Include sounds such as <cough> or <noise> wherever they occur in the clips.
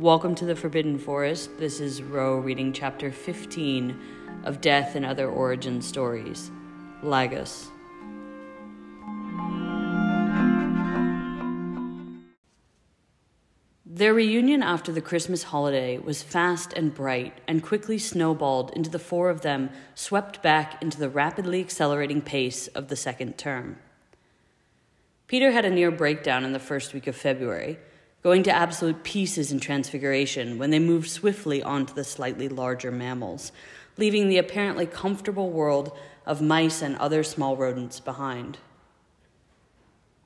Welcome to the Forbidden Forest. This is Rho reading chapter 15 of Death and Other Origin Stories Laguz. Their reunion after the Christmas holiday was fast and bright and quickly snowballed into the four of them swept back into the rapidly accelerating pace of the second term. Peter had a near breakdown in the first week of February going to absolute pieces in transfiguration when they moved swiftly onto the slightly larger mammals, leaving the apparently comfortable world of mice and other small rodents behind.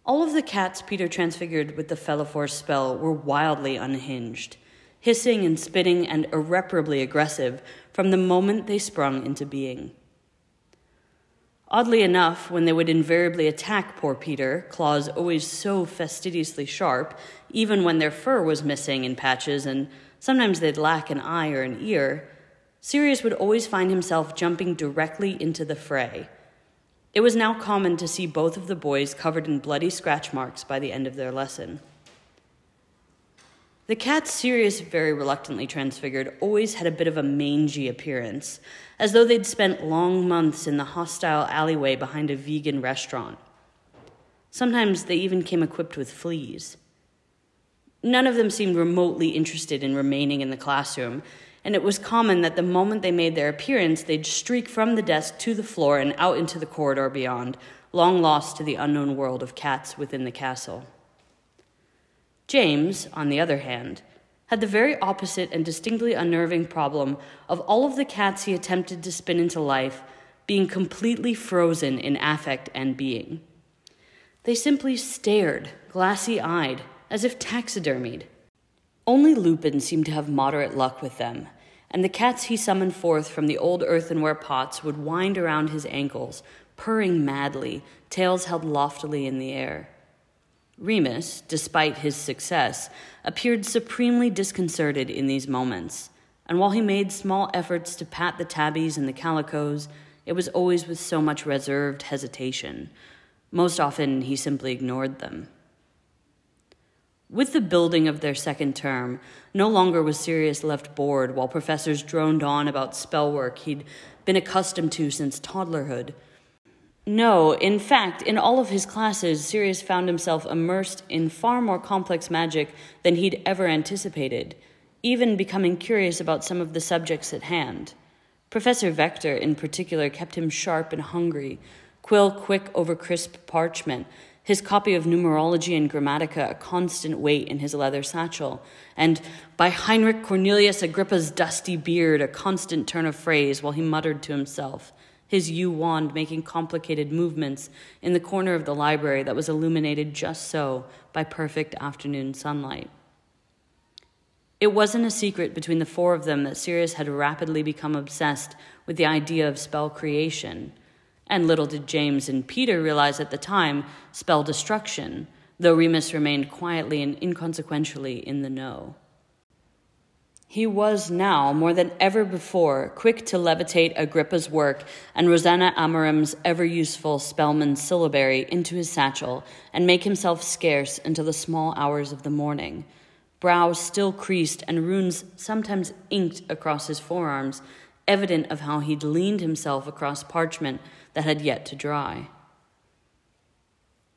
All of the cats Peter transfigured with the Felifors spell were wildly unhinged, hissing and spitting and irreparably aggressive from the moment they sprung into being. Oddly enough, when they would invariably attack poor Peter, claws always so fastidiously sharp, even when their fur was missing in patches and sometimes they'd lack an eye or an ear, Sirius would always find himself jumping directly into the fray. It was now common to see both of the boys covered in bloody scratch marks by the end of their lesson. The cat Sirius very reluctantly transfigured always had a bit of a mangy appearance, as though they'd spent long months in the hostile alleyway behind a vegan restaurant. Sometimes they even came equipped with fleas. None of them seemed remotely interested in remaining in the classroom, and it was common that the moment they made their appearance, they'd streak from the desk to the floor and out into the corridor beyond, long lost to the unknown world of cats within the castle. James, on the other hand, had the very opposite and distinctly unnerving problem of all of the cats he attempted to spin into life being completely frozen in affect and being. They simply stared, glassy eyed, as if taxidermied. Only Lupin seemed to have moderate luck with them, and the cats he summoned forth from the old earthenware pots would wind around his ankles, purring madly, tails held loftily in the air. Remus, despite his success, appeared supremely disconcerted in these moments, and while he made small efforts to pat the tabbies and the calicoes, it was always with so much reserved hesitation. Most often, he simply ignored them. With the building of their second term, no longer was Sirius left bored while professors droned on about spell work he'd been accustomed to since toddlerhood. No, in fact, in all of his classes, Sirius found himself immersed in far more complex magic than he'd ever anticipated, even becoming curious about some of the subjects at hand. Professor Vector, in particular, kept him sharp and hungry, quill quick over crisp parchment, his copy of Numerology and Grammatica a constant weight in his leather satchel, and by Heinrich Cornelius Agrippa's dusty beard a constant turn of phrase while he muttered to himself his yew wand making complicated movements in the corner of the library that was illuminated just so by perfect afternoon sunlight. It wasn't a secret between the four of them that Sirius had rapidly become obsessed with the idea of spell creation. And little did James and Peter realize at the time spell destruction, though Remus remained quietly and inconsequentially in the know. He was now, more than ever before, quick to levitate Agrippa's work and Rosanna Amarim's ever useful Spellman's syllabary into his satchel and make himself scarce until the small hours of the morning. Brows still creased and runes sometimes inked across his forearms, evident of how he'd leaned himself across parchment that had yet to dry.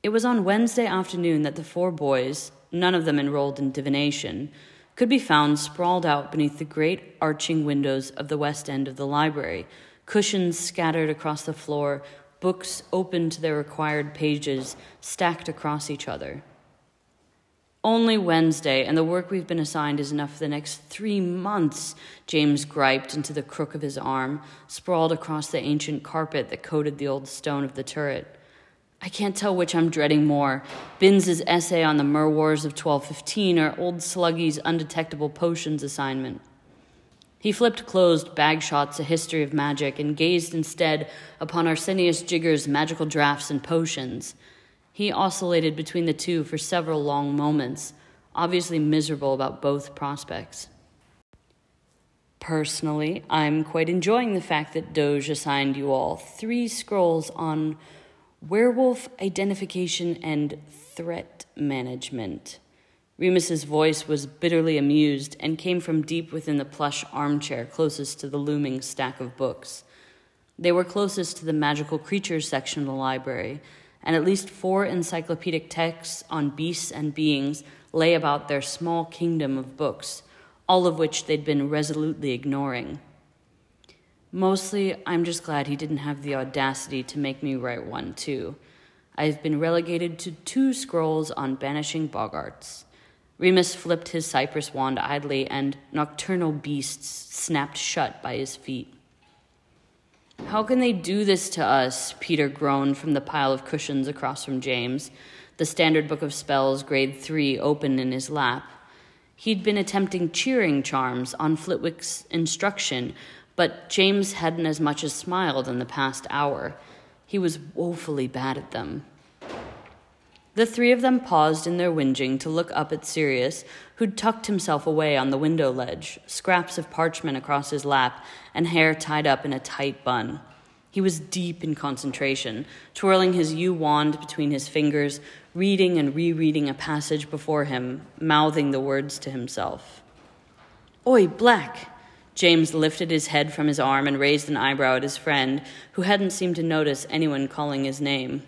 It was on Wednesday afternoon that the four boys, none of them enrolled in divination, could be found sprawled out beneath the great arching windows of the west end of the library, cushions scattered across the floor, books open to their required pages stacked across each other. Only Wednesday, and the work we've been assigned is enough for the next three months, James griped into the crook of his arm, sprawled across the ancient carpet that coated the old stone of the turret. I can't tell which I'm dreading more Binns's essay on the Mer Wars of 1215 or Old Sluggy's undetectable potions assignment. He flipped closed Bagshot's A History of Magic and gazed instead upon Arsenius Jigger's Magical Drafts and Potions. He oscillated between the two for several long moments, obviously miserable about both prospects. Personally, I'm quite enjoying the fact that Doge assigned you all three scrolls on werewolf identification and threat management. Remus's voice was bitterly amused and came from deep within the plush armchair closest to the looming stack of books. They were closest to the magical creatures section of the library, and at least four encyclopedic texts on beasts and beings lay about their small kingdom of books, all of which they'd been resolutely ignoring. Mostly, I'm just glad he didn't have the audacity to make me write one, too. I've been relegated to two scrolls on banishing bogarts. Remus flipped his cypress wand idly, and nocturnal beasts snapped shut by his feet. How can they do this to us? Peter groaned from the pile of cushions across from James, the standard book of spells, grade three, open in his lap. He'd been attempting cheering charms on Flitwick's instruction, but James hadn't as much as smiled in the past hour. He was woefully bad at them. The three of them paused in their whinging to look up at Sirius, who'd tucked himself away on the window ledge, scraps of parchment across his lap, and hair tied up in a tight bun. He was deep in concentration, twirling his yew wand between his fingers, reading and rereading a passage before him, mouthing the words to himself. Oi, Black! James lifted his head from his arm and raised an eyebrow at his friend, who hadn't seemed to notice anyone calling his name.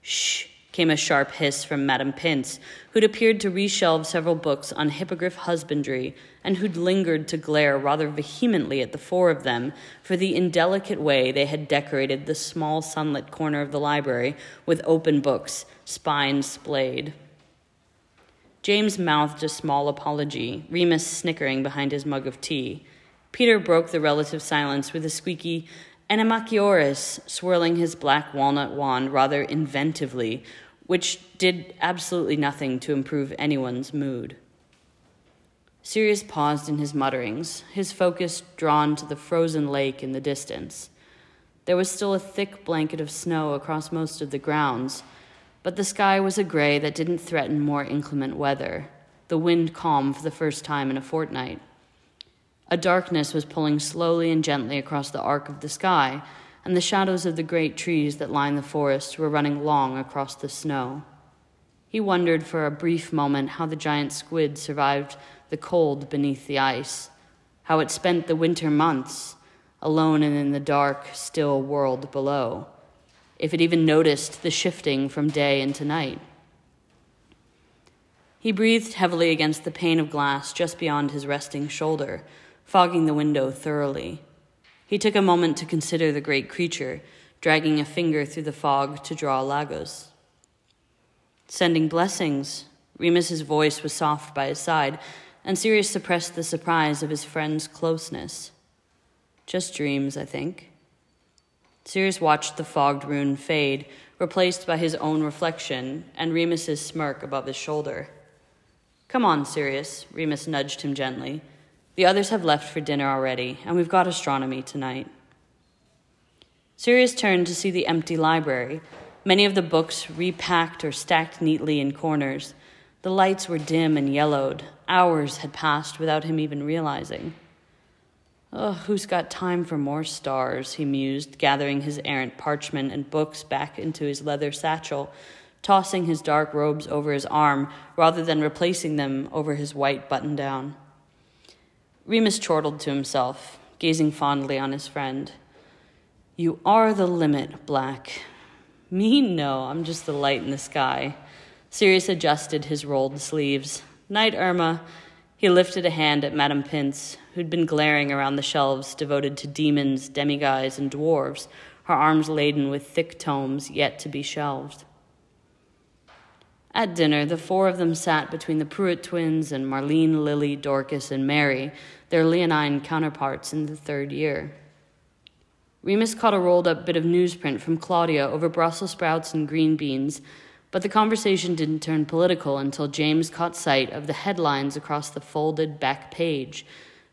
Shh! came a sharp hiss from Madame Pince, who'd appeared to reshelve several books on hippogriff husbandry and who'd lingered to glare rather vehemently at the four of them for the indelicate way they had decorated the small sunlit corner of the library with open books, spines splayed. James mouthed a small apology, Remus snickering behind his mug of tea. Peter broke the relative silence with a squeaky, Animachioris, swirling his black walnut wand rather inventively, which did absolutely nothing to improve anyone's mood. Sirius paused in his mutterings, his focus drawn to the frozen lake in the distance. There was still a thick blanket of snow across most of the grounds, but the sky was a gray that didn't threaten more inclement weather, the wind calm for the first time in a fortnight. A darkness was pulling slowly and gently across the arc of the sky, and the shadows of the great trees that lined the forest were running long across the snow. He wondered for a brief moment how the giant squid survived the cold beneath the ice, how it spent the winter months alone and in the dark, still world below, if it even noticed the shifting from day into night. He breathed heavily against the pane of glass just beyond his resting shoulder fogging the window thoroughly. He took a moment to consider the great creature, dragging a finger through the fog to draw Laguz. Sending blessings. Remus's voice was soft by his side, and Sirius suppressed the surprise of his friend's closeness. Just dreams, I think. Sirius watched the fogged rune fade, replaced by his own reflection and Remus's smirk above his shoulder. Come on, Sirius, Remus nudged him gently. The others have left for dinner already, and we've got astronomy tonight. Sirius turned to see the empty library, many of the books repacked or stacked neatly in corners. The lights were dim and yellowed. Hours had passed without him even realizing. Oh, who's got time for more stars? he mused, gathering his errant parchment and books back into his leather satchel, tossing his dark robes over his arm rather than replacing them over his white button down. Remus chortled to himself, gazing fondly on his friend. You are the limit, Black. Me? No, I'm just the light in the sky. Sirius adjusted his rolled sleeves. Night, Irma. He lifted a hand at Madame Pince, who'd been glaring around the shelves devoted to demons, demigods, and dwarves, her arms laden with thick tomes yet to be shelved. At dinner, the four of them sat between the Prewett twins and Marlene, Lily, Dorcas, and Mary, their leonine counterparts in the third year. Remus caught a rolled up bit of newsprint from Claudia over Brussels sprouts and green beans, but the conversation didn't turn political until James caught sight of the headlines across the folded back page,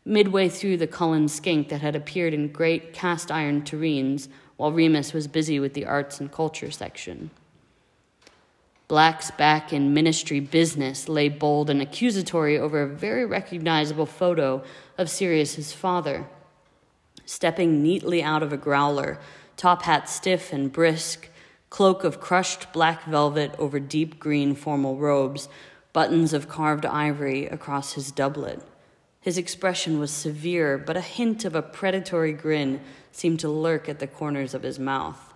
midway through the Cullen skink that had appeared in great cast iron tureens while Remus was busy with the arts and culture section. Black's back in ministry business lay bold and accusatory over a very recognizable photo of Sirius's father. Stepping neatly out of a growler, top hat stiff and brisk, cloak of crushed black velvet over deep green formal robes, buttons of carved ivory across his doublet. His expression was severe, but a hint of a predatory grin seemed to lurk at the corners of his mouth.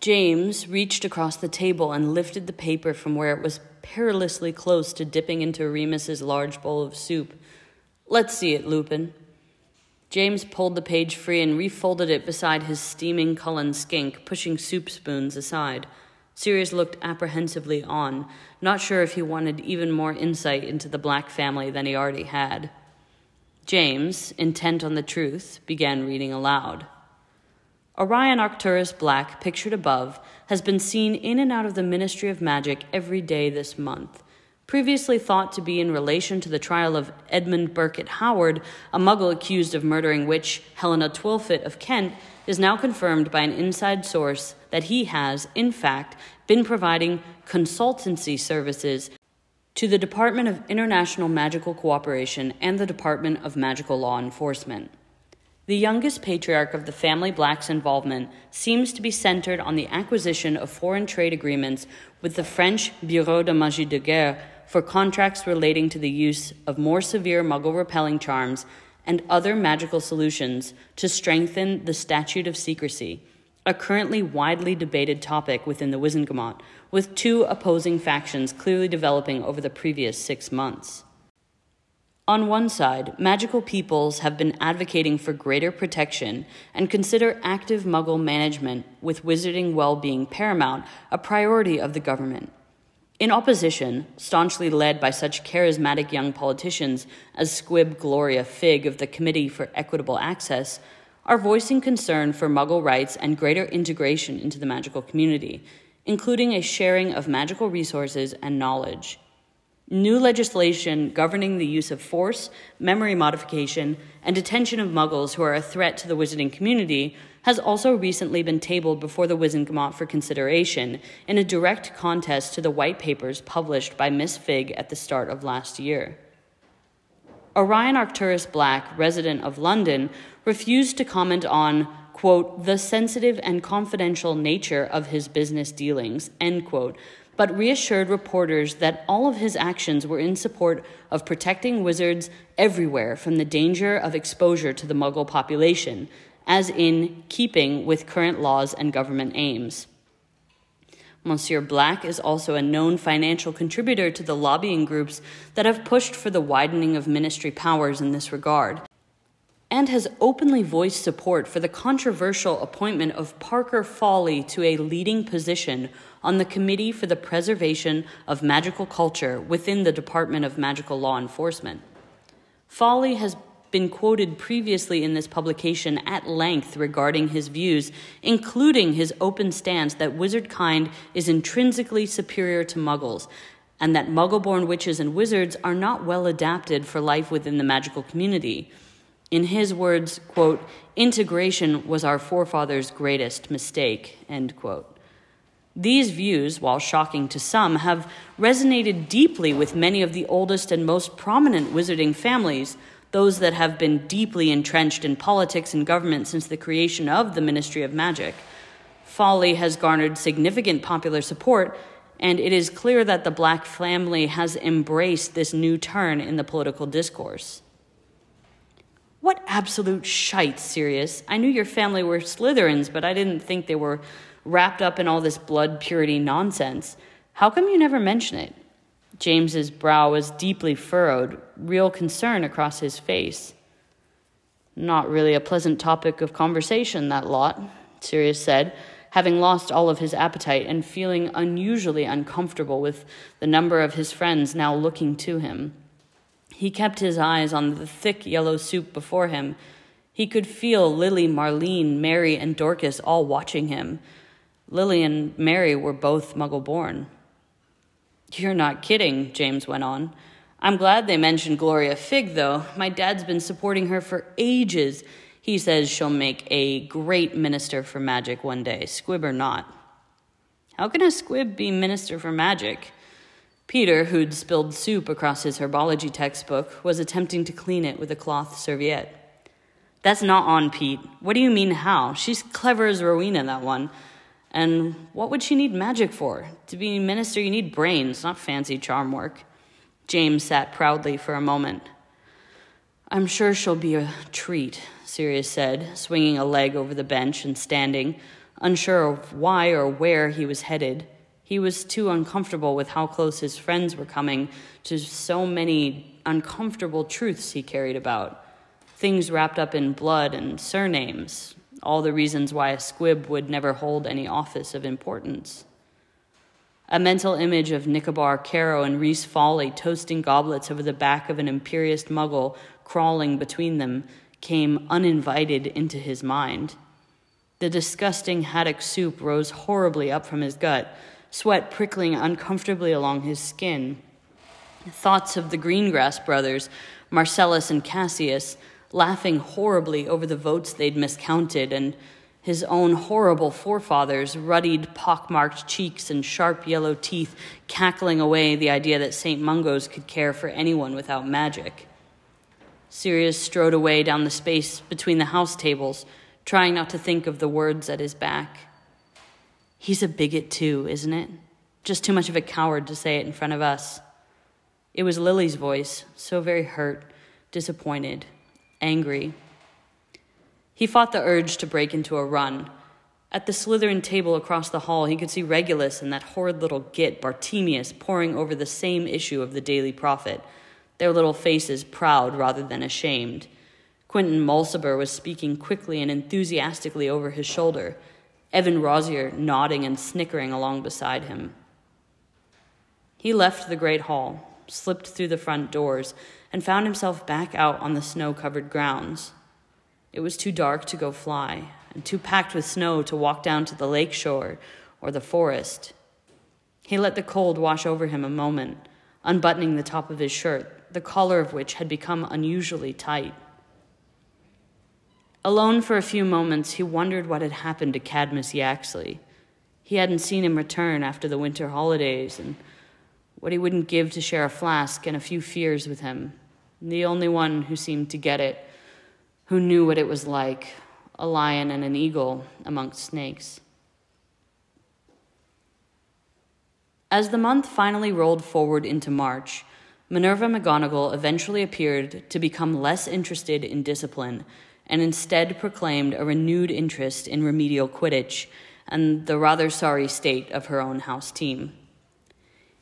James reached across the table and lifted the paper from where it was perilously close to dipping into Remus's large bowl of soup. Let's see it, Lupin. James pulled the page free and refolded it beside his steaming Cullen skink, pushing soup spoons aside. Sirius looked apprehensively on, not sure if he wanted even more insight into the Black family than he already had. James, intent on the truth, began reading aloud. Orion Arcturus Black, pictured above, has been seen in and out of the Ministry of Magic every day this month. Previously thought to be in relation to the trial of Edmund Burkett Howard, a muggle accused of murdering witch Helena Twilfit of Kent, is now confirmed by an inside source that he has, in fact, been providing consultancy services to the Department of International Magical Cooperation and the Department of Magical Law Enforcement. The youngest patriarch of the family Black's involvement seems to be centered on the acquisition of foreign trade agreements with the French Bureau de Magie de Guerre for contracts relating to the use of more severe muggle repelling charms and other magical solutions to strengthen the Statute of Secrecy, a currently widely debated topic within the Wizengamot, with two opposing factions clearly developing over the previous six months. On one side, magical peoples have been advocating for greater protection and consider active muggle management, with wizarding well being paramount, a priority of the government. In opposition, staunchly led by such charismatic young politicians as Squib Gloria Fig of the Committee for Equitable Access, are voicing concern for muggle rights and greater integration into the magical community, including a sharing of magical resources and knowledge. New legislation governing the use of force, memory modification, and detention of muggles who are a threat to the wizarding community has also recently been tabled before the Wizengamot for consideration in a direct contest to the white papers published by Miss Fig at the start of last year. Orion Arcturus Black, resident of London, refused to comment on, quote, the sensitive and confidential nature of his business dealings, end quote, but reassured reporters that all of his actions were in support of protecting wizards everywhere from the danger of exposure to the Muggle population, as in keeping with current laws and government aims. Monsieur Black is also a known financial contributor to the lobbying groups that have pushed for the widening of ministry powers in this regard, and has openly voiced support for the controversial appointment of Parker Fawley to a leading position on the Committee for the Preservation of Magical Culture within the Department of Magical Law Enforcement. Fawley has been quoted previously in this publication at length regarding his views, including his open stance that wizard kind is intrinsically superior to muggles, and that muggle born witches and wizards are not well adapted for life within the magical community. In his words, quote, integration was our forefathers' greatest mistake, end quote. These views, while shocking to some, have resonated deeply with many of the oldest and most prominent wizarding families, those that have been deeply entrenched in politics and government since the creation of the Ministry of Magic. Fawley has garnered significant popular support, and it is clear that the black family has embraced this new turn in the political discourse. What absolute shite, Sirius. I knew your family were Slytherins, but I didn't think they were wrapped up in all this blood purity nonsense. How come you never mention it? James's brow was deeply furrowed, real concern across his face. Not really a pleasant topic of conversation, that lot, Sirius said, having lost all of his appetite and feeling unusually uncomfortable with the number of his friends now looking to him. He kept his eyes on the thick yellow soup before him. He could feel Lily, Marlene, Mary, and Dorcas all watching him, Lily and Mary were both muggle born. You're not kidding, James went on. I'm glad they mentioned Gloria Fig, though. My dad's been supporting her for ages. He says she'll make a great minister for magic one day, squib or not. How can a squib be minister for magic? Peter, who'd spilled soup across his herbology textbook, was attempting to clean it with a cloth serviette. That's not on Pete. What do you mean, how? She's clever as Rowena, that one And what would she need magic for? To be a minister, you need brains, not fancy charm work. James sat proudly for a moment. I'm sure she'll be a treat, Sirius said, swinging a leg over the bench and standing, unsure of why or where he was headed. He was too uncomfortable with how close his friends were coming to so many uncomfortable truths he carried about. Things wrapped up in blood and surnames, all the reasons why a squib would never hold any office of importance. A mental image of Nicobar Carrow and Reese Fawley toasting goblets over the back of an imperious muggle crawling between them came uninvited into his mind. The disgusting haddock soup rose horribly up from his gut, sweat prickling uncomfortably along his skin. Thoughts of the Greengrass brothers, Marcellus and Cassius, laughing horribly over the votes they'd miscounted, and his own horrible forefathers, ruddied, pockmarked cheeks and sharp yellow teeth, cackling away the idea that St. Mungo's could care for anyone without magic. Sirius strode away down the space between the house tables, trying not to think of the words at his back. He's a bigot, too, isn't it? Just too much of a coward to say it in front of us. It was Lily's voice, so very hurt, disappointed angry. He fought the urge to break into a run. At the Slytherin table across the hall, he could see Regulus and that horrid little git, Bartemius, poring over the same issue of the Daily Prophet, their little faces proud rather than ashamed. Quentin Mulciber was speaking quickly and enthusiastically over his shoulder, Evan Rosier nodding and snickering along beside him. He left the great hall, slipped through the front doors, and found himself back out on the snow covered grounds. It was too dark to go fly, and too packed with snow to walk down to the lake shore or the forest. He let the cold wash over him a moment, unbuttoning the top of his shirt, the collar of which had become unusually tight. Alone for a few moments, he wondered what had happened to Cadmus Yaxley. He hadn't seen him return after the winter holidays, and what he wouldn't give to share a flask and a few fears with him the only one who seemed to get it, who knew what it was like a lion and an eagle amongst snakes. As the month finally rolled forward into March, Minerva McGonagall eventually appeared to become less interested in discipline and instead proclaimed a renewed interest in remedial Quidditch and the rather sorry state of her own house team.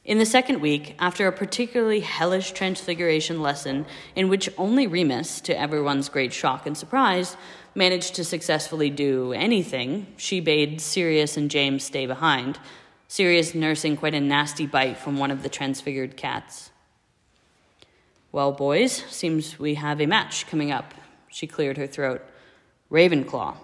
In the second week, after a particularly hellish transfiguration lesson in which only Remus, to everyone's great shock and surprise, managed to successfully do anything, she bade Sirius and James stay behind, Sirius nursing quite a nasty bite from one of the transfigured cats. Well, boys, seems we have a match coming up. She cleared her throat. Ravenclaw.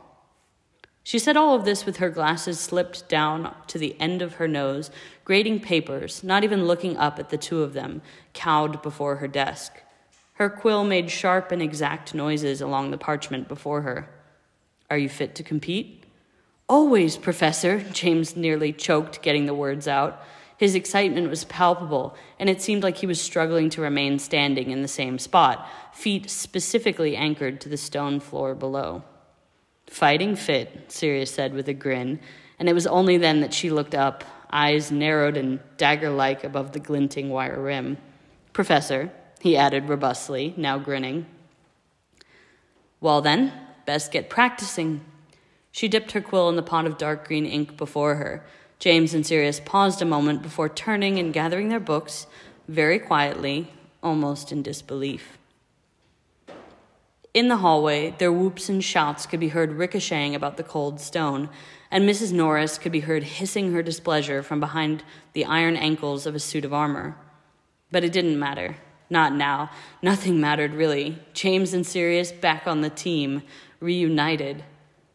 She said all of this with her glasses slipped down to the end of her nose, grading papers, not even looking up at the two of them, cowed before her desk. Her quill made sharp and exact noises along the parchment before her. Are you fit to compete? Always, Professor, James nearly choked, getting the words out. His excitement was palpable, and it seemed like he was struggling to remain standing in the same spot, feet specifically anchored to the stone floor below. Fighting fit, Sirius said with a grin, and it was only then that she looked up, eyes narrowed and dagger like above the glinting wire rim. Professor, he added robustly, now grinning. Well, then, best get practicing. She dipped her quill in the pot of dark green ink before her. James and Sirius paused a moment before turning and gathering their books, very quietly, almost in disbelief. In the hallway, their whoops and shouts could be heard ricocheting about the cold stone, and Mrs. Norris could be heard hissing her displeasure from behind the iron ankles of a suit of armor. But it didn't matter. Not now. Nothing mattered, really. James and Sirius back on the team, reunited.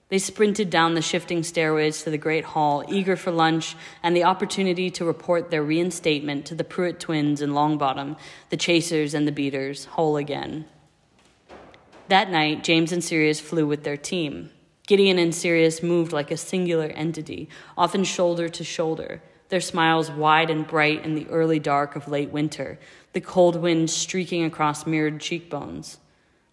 They sprinted down the shifting stairways to the great hall, eager for lunch and the opportunity to report their reinstatement to the Prewett twins in Longbottom, the chasers and the beaters, whole again. That night, James and Sirius flew with their team. Gideon and Sirius moved like a singular entity, often shoulder to shoulder, their smiles wide and bright in the early dark of late winter, the cold wind streaking across mirrored cheekbones.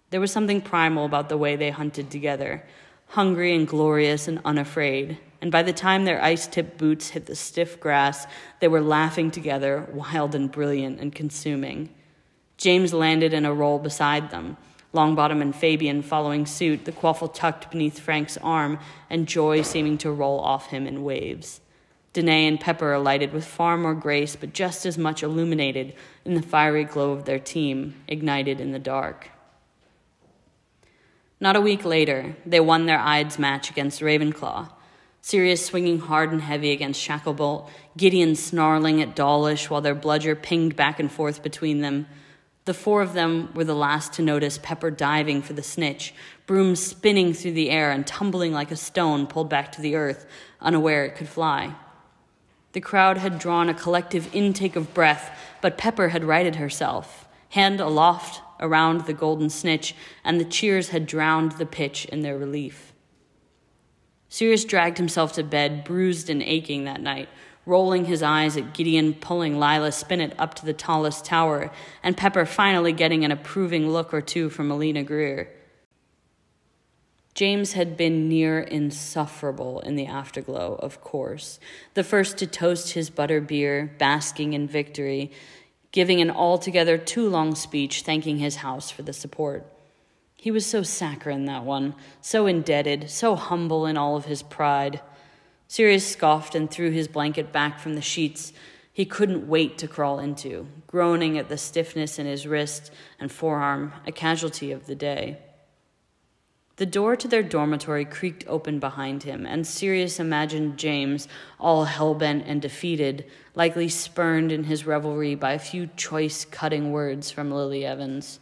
There was something primal about the way they hunted together, hungry and glorious and unafraid. And by the time their ice tipped boots hit the stiff grass, they were laughing together, wild and brilliant and consuming. James landed in a roll beside them, Longbottom and Fabian following suit, the quaffle tucked beneath Frank's arm, and joy seeming to roll off him in waves. Danae and Pepper alighted with far more grace, but just as much illuminated in the fiery glow of their team, ignited in the dark. Not a week later, they won their Ides match against Ravenclaw. Sirius swinging hard and heavy against Shacklebolt, Gideon snarling at Dawlish while their bludger pinged back and forth between them. The four of them were the last to notice Pepper diving for the snitch, broom spinning through the air and tumbling like a stone pulled back to the earth, unaware it could fly. The crowd had drawn a collective intake of breath, but Pepper had righted herself, hand aloft, around the golden snitch, and the cheers had drowned the pitch in their relief. Sirius dragged himself to bed, bruised and aching that night, rolling his eyes at Gideon pulling Lila Spinnet up to the tallest tower, and Pepper finally getting an approving look or two from Melina Greer. James had been near insufferable in the afterglow, of course, the first to toast his butter beer, basking in victory, giving an altogether too long speech thanking his house for the support. He was so saccharine, that one, so indebted, so humble in all of his pride. Sirius scoffed and threw his blanket back from the sheets he couldn't wait to crawl into, groaning at the stiffness in his wrist and forearm, a casualty of the day. The door to their dormitory creaked open behind him, and Sirius imagined James, all hellbent and defeated, likely spurned in his revelry by a few choice cutting words from Lily Evans.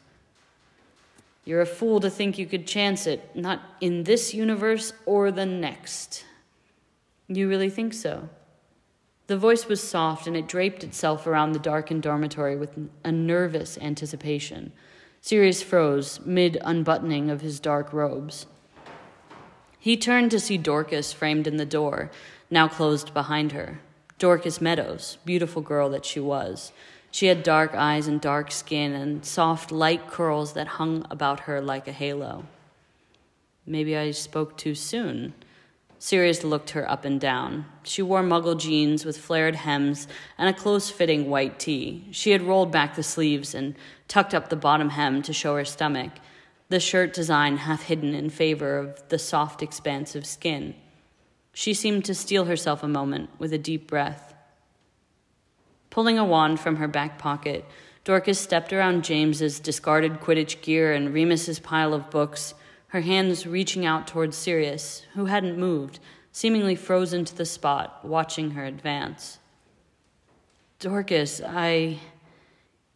You're a fool to think you could chance it, not in this universe or the next. You really think so? The voice was soft, and it draped itself around the darkened dormitory with a nervous anticipation. Sirius froze, mid unbuttoning of his dark robes. He turned to see Dorcas framed in the door, now closed behind her. Dorcas Meadowes, beautiful girl that she was. She had dark eyes and dark skin and soft, light curls that hung about her like a halo. Maybe I spoke too soon. Sirius looked her up and down. She wore muggle jeans with flared hems and a close fitting white tee. She had rolled back the sleeves and tucked up the bottom hem to show her stomach, the shirt design half hidden in favor of the soft, expansive skin. She seemed to steel herself a moment with a deep breath. Pulling a wand from her back pocket, Dorcas stepped around James's discarded Quidditch gear and Remus's pile of books her hands reaching out towards Sirius, who hadn't moved, seemingly frozen to the spot, watching her advance. Dorcas, I.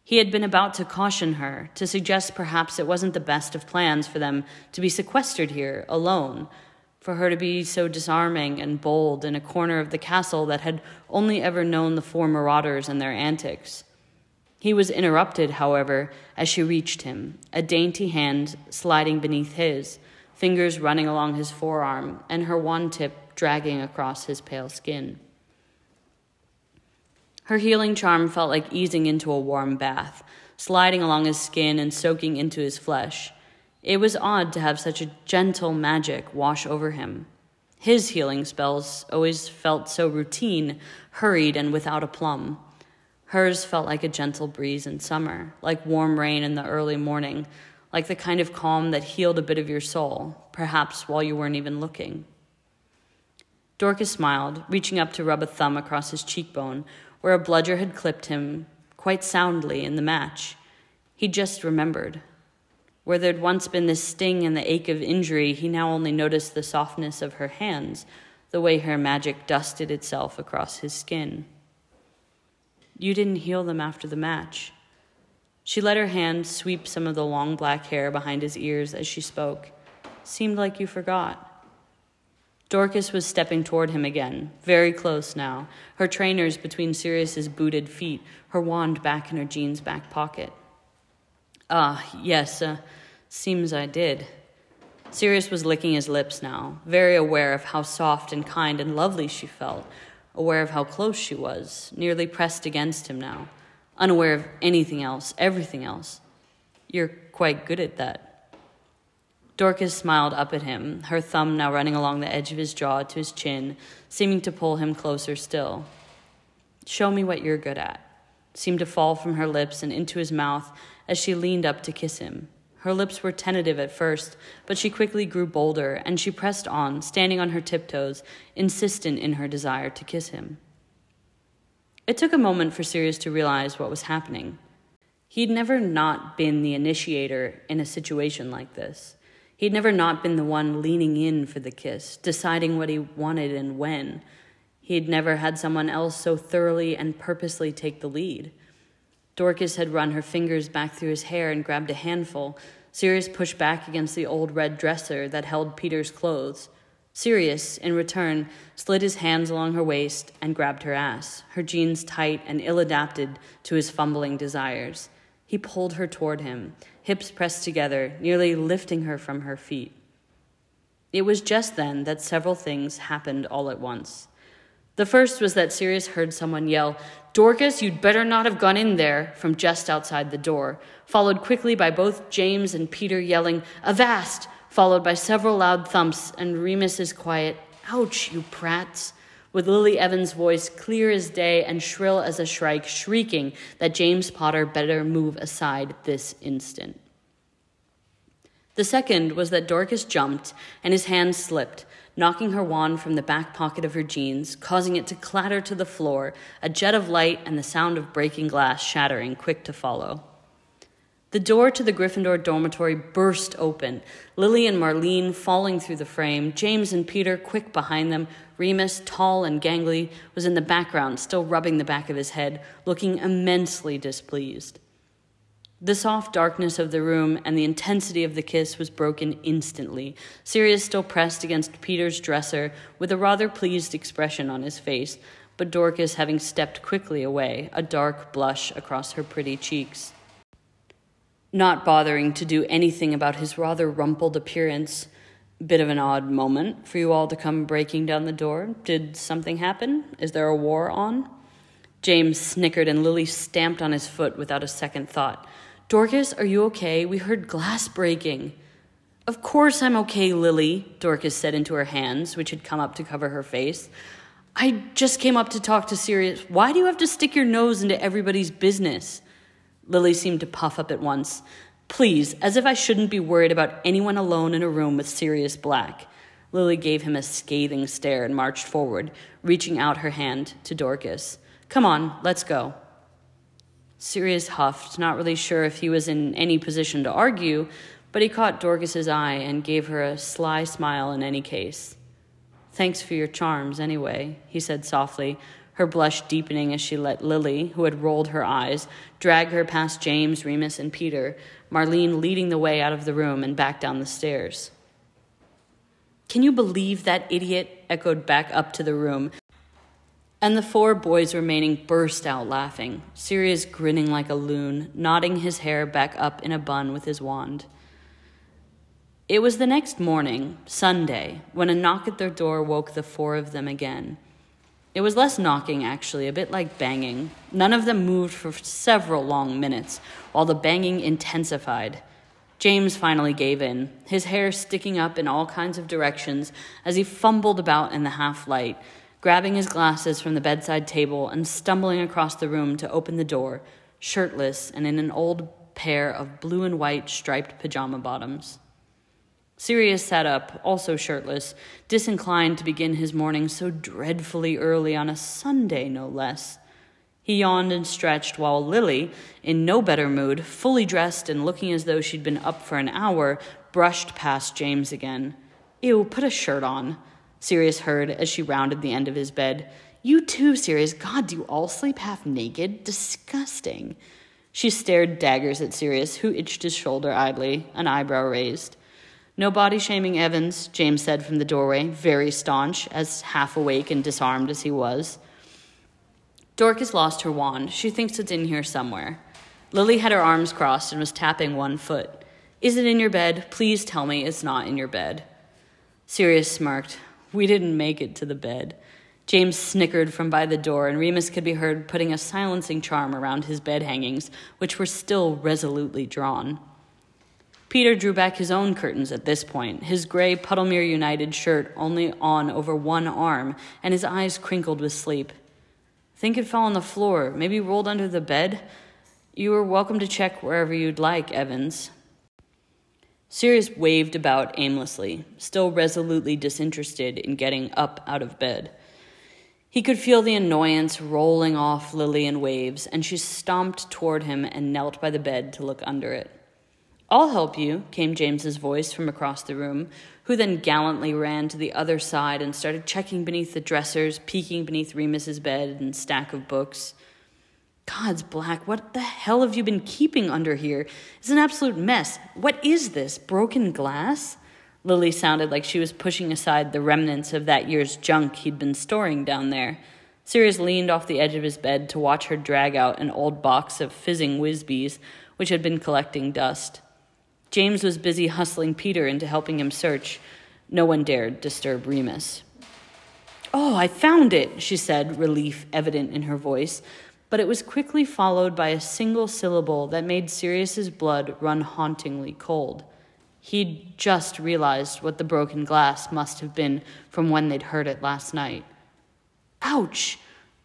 He had been about to caution her, to suggest perhaps it wasn't the best of plans for them to be sequestered here, alone, for her to be so disarming and bold in a corner of the castle that had only ever known the four marauders and their antics. He was interrupted, however, as she reached him, a dainty hand sliding beneath his, fingers running along his forearm, and her wand tip dragging across his pale skin. Her healing charm felt like easing into a warm bath, sliding along his skin and soaking into his flesh. It was odd to have such a gentle magic wash over him. His healing spells always felt so routine, hurried, and without a plum. Hers felt like a gentle breeze in summer, like warm rain in the early morning, like the kind of calm that healed a bit of your soul, perhaps while you weren't even looking. Dorcas smiled, reaching up to rub a thumb across his cheekbone, where a bludger had clipped him quite soundly in the match. He just remembered. Where there'd once been the sting and the ache of injury, he now only noticed the softness of her hands, the way her magic dusted itself across his skin. You didn't heal them after the match. She let her hand sweep some of the long black hair behind his ears as she spoke. Seemed like you forgot. Dorcas was stepping toward him again, very close now, her trainers between Sirius's booted feet, her wand back in her jeans back pocket. Ah, yes, uh, seems I did. Sirius was licking his lips now, very aware of how soft and kind and lovely she felt, aware of how close she was, nearly pressed against him now, unaware of anything else, everything else. You're quite good at that. Dorcas smiled up at him, her thumb now running along the edge of his jaw to his chin, seeming to pull him closer still. Show me what you're good at, seemed to fall from her lips and into his mouth as she leaned up to kiss him. Her lips were tentative at first, but she quickly grew bolder, and she pressed on, standing on her tiptoes, insistent in her desire to kiss him. It took a moment for Sirius to realize what was happening. He'd never not been the initiator in a situation like this. He'd never not been the one leaning in for the kiss, deciding what he wanted and when. He'd never had someone else so thoroughly and purposely take the lead. Dorcas had run her fingers back through his hair and grabbed a handful. Sirius pushed back against the old red dresser that held Peter's clothes. Sirius, in return, slid his hands along her waist and grabbed her ass, her jeans tight and ill adapted to his fumbling desires. He pulled her toward him, hips pressed together, nearly lifting her from her feet. It was just then that several things happened all at once. The first was that Sirius heard someone yell, Dorcas, you'd better not have gone in there, from just outside the door, followed quickly by both James and Peter yelling, Avast! followed by several loud thumps and Remus's quiet, Ouch, you prats! with Lily Evans' voice clear as day and shrill as a shrike, shrieking that James Potter better move aside this instant. The second was that Dorcas jumped and his hand slipped, knocking her wand from the back pocket of her jeans, causing it to clatter to the floor, a jet of light and the sound of breaking glass shattering quick to follow. The door to the Gryffindor dormitory burst open, Lily and Marlene falling through the frame, James and Peter quick behind them. Remus, tall and gangly, was in the background, still rubbing the back of his head, looking immensely displeased. The soft darkness of the room and the intensity of the kiss was broken instantly. Sirius still pressed against Peter's dresser with a rather pleased expression on his face, but Dorcas having stepped quickly away, a dark blush across her pretty cheeks not bothering to do anything about his rather rumpled appearance. Bit of an odd moment for you all to come breaking down the door. Did something happen? Is there a war on? James snickered and Lily stamped on his foot without a second thought. Dorcas, are you okay? We heard glass breaking. Of course I'm okay, Lily, Dorcas said into her hands, which had come up to cover her face. I just came up to talk to Sirius. Why do you have to stick your nose into everybody's business? Lily seemed to puff up at once. Please, as if I shouldn't be worried about anyone alone in a room with Sirius Black. Lily gave him a scathing stare and marched forward, reaching out her hand to Dorcas. Come on, let's go. Sirius huffed, not really sure if he was in any position to argue, but he caught Dorcas's eye and gave her a sly smile in any case. Thanks for your charms, anyway, he said softly, her blush deepening as she let Lily, who had rolled her eyes, drag her past James, Remus, and Peter, Marlene leading the way out of the room and back down the stairs. Can you believe that idiot? echoed back up to the room. And the four boys remaining burst out laughing, Sirius grinning like a loon, nodding his hair back up in a bun with his wand. It was the next morning, Sunday, when a knock at their door woke the four of them again. It was less knocking, actually, a bit like banging. None of them moved for several long minutes, while the banging intensified. James finally gave in, his hair sticking up in all kinds of directions as he fumbled about in the half light, grabbing his glasses from the bedside table and stumbling across the room to open the door, shirtless and in an old pair of blue and white striped pajama bottoms. Sirius sat up, also shirtless, disinclined to begin his morning so dreadfully early on a Sunday, no less. He yawned and stretched while Lily, in no better mood, fully dressed and looking as though she'd been up for an hour, brushed past James again. Ew, put a shirt on, Sirius heard as she rounded the end of his bed. You too, Sirius. God, do you all sleep half naked? Disgusting. She stared daggers at Sirius, who itched his shoulder idly, an eyebrow raised. No body shaming Evans, James said from the doorway, very staunch, as half awake and disarmed as he was. Dorcas lost her wand. She thinks it's in here somewhere. Lily had her arms crossed and was tapping one foot. Is it in your bed? Please tell me it's not in your bed. Sirius smirked. We didn't make it to the bed. James snickered from by the door, and Remus could be heard putting a silencing charm around his bed hangings, which were still resolutely drawn. Peter drew back his own curtains at this point, his gray Puddlemere United shirt only on over one arm, and his eyes crinkled with sleep. Think it fell on the floor, maybe rolled under the bed? You are welcome to check wherever you'd like, Evans. Sirius waved about aimlessly, still resolutely disinterested in getting up out of bed. He could feel the annoyance rolling off Lily in waves, and she stomped toward him and knelt by the bed to look under it. I'll help you, came James's voice from across the room, who then gallantly ran to the other side and started checking beneath the dressers, peeking beneath Remus's bed and stack of books. Gods, Black, what the hell have you been keeping under here? It's an absolute mess. What is this? Broken glass? Lily sounded like she was pushing aside the remnants of that year's junk he'd been storing down there. Sirius leaned off the edge of his bed to watch her drag out an old box of fizzing whizbees, which had been collecting dust. James was busy hustling Peter into helping him search. No one dared disturb Remus. Oh, I found it, she said, relief evident in her voice, but it was quickly followed by a single syllable that made Sirius's blood run hauntingly cold. He'd just realized what the broken glass must have been from when they'd heard it last night. Ouch!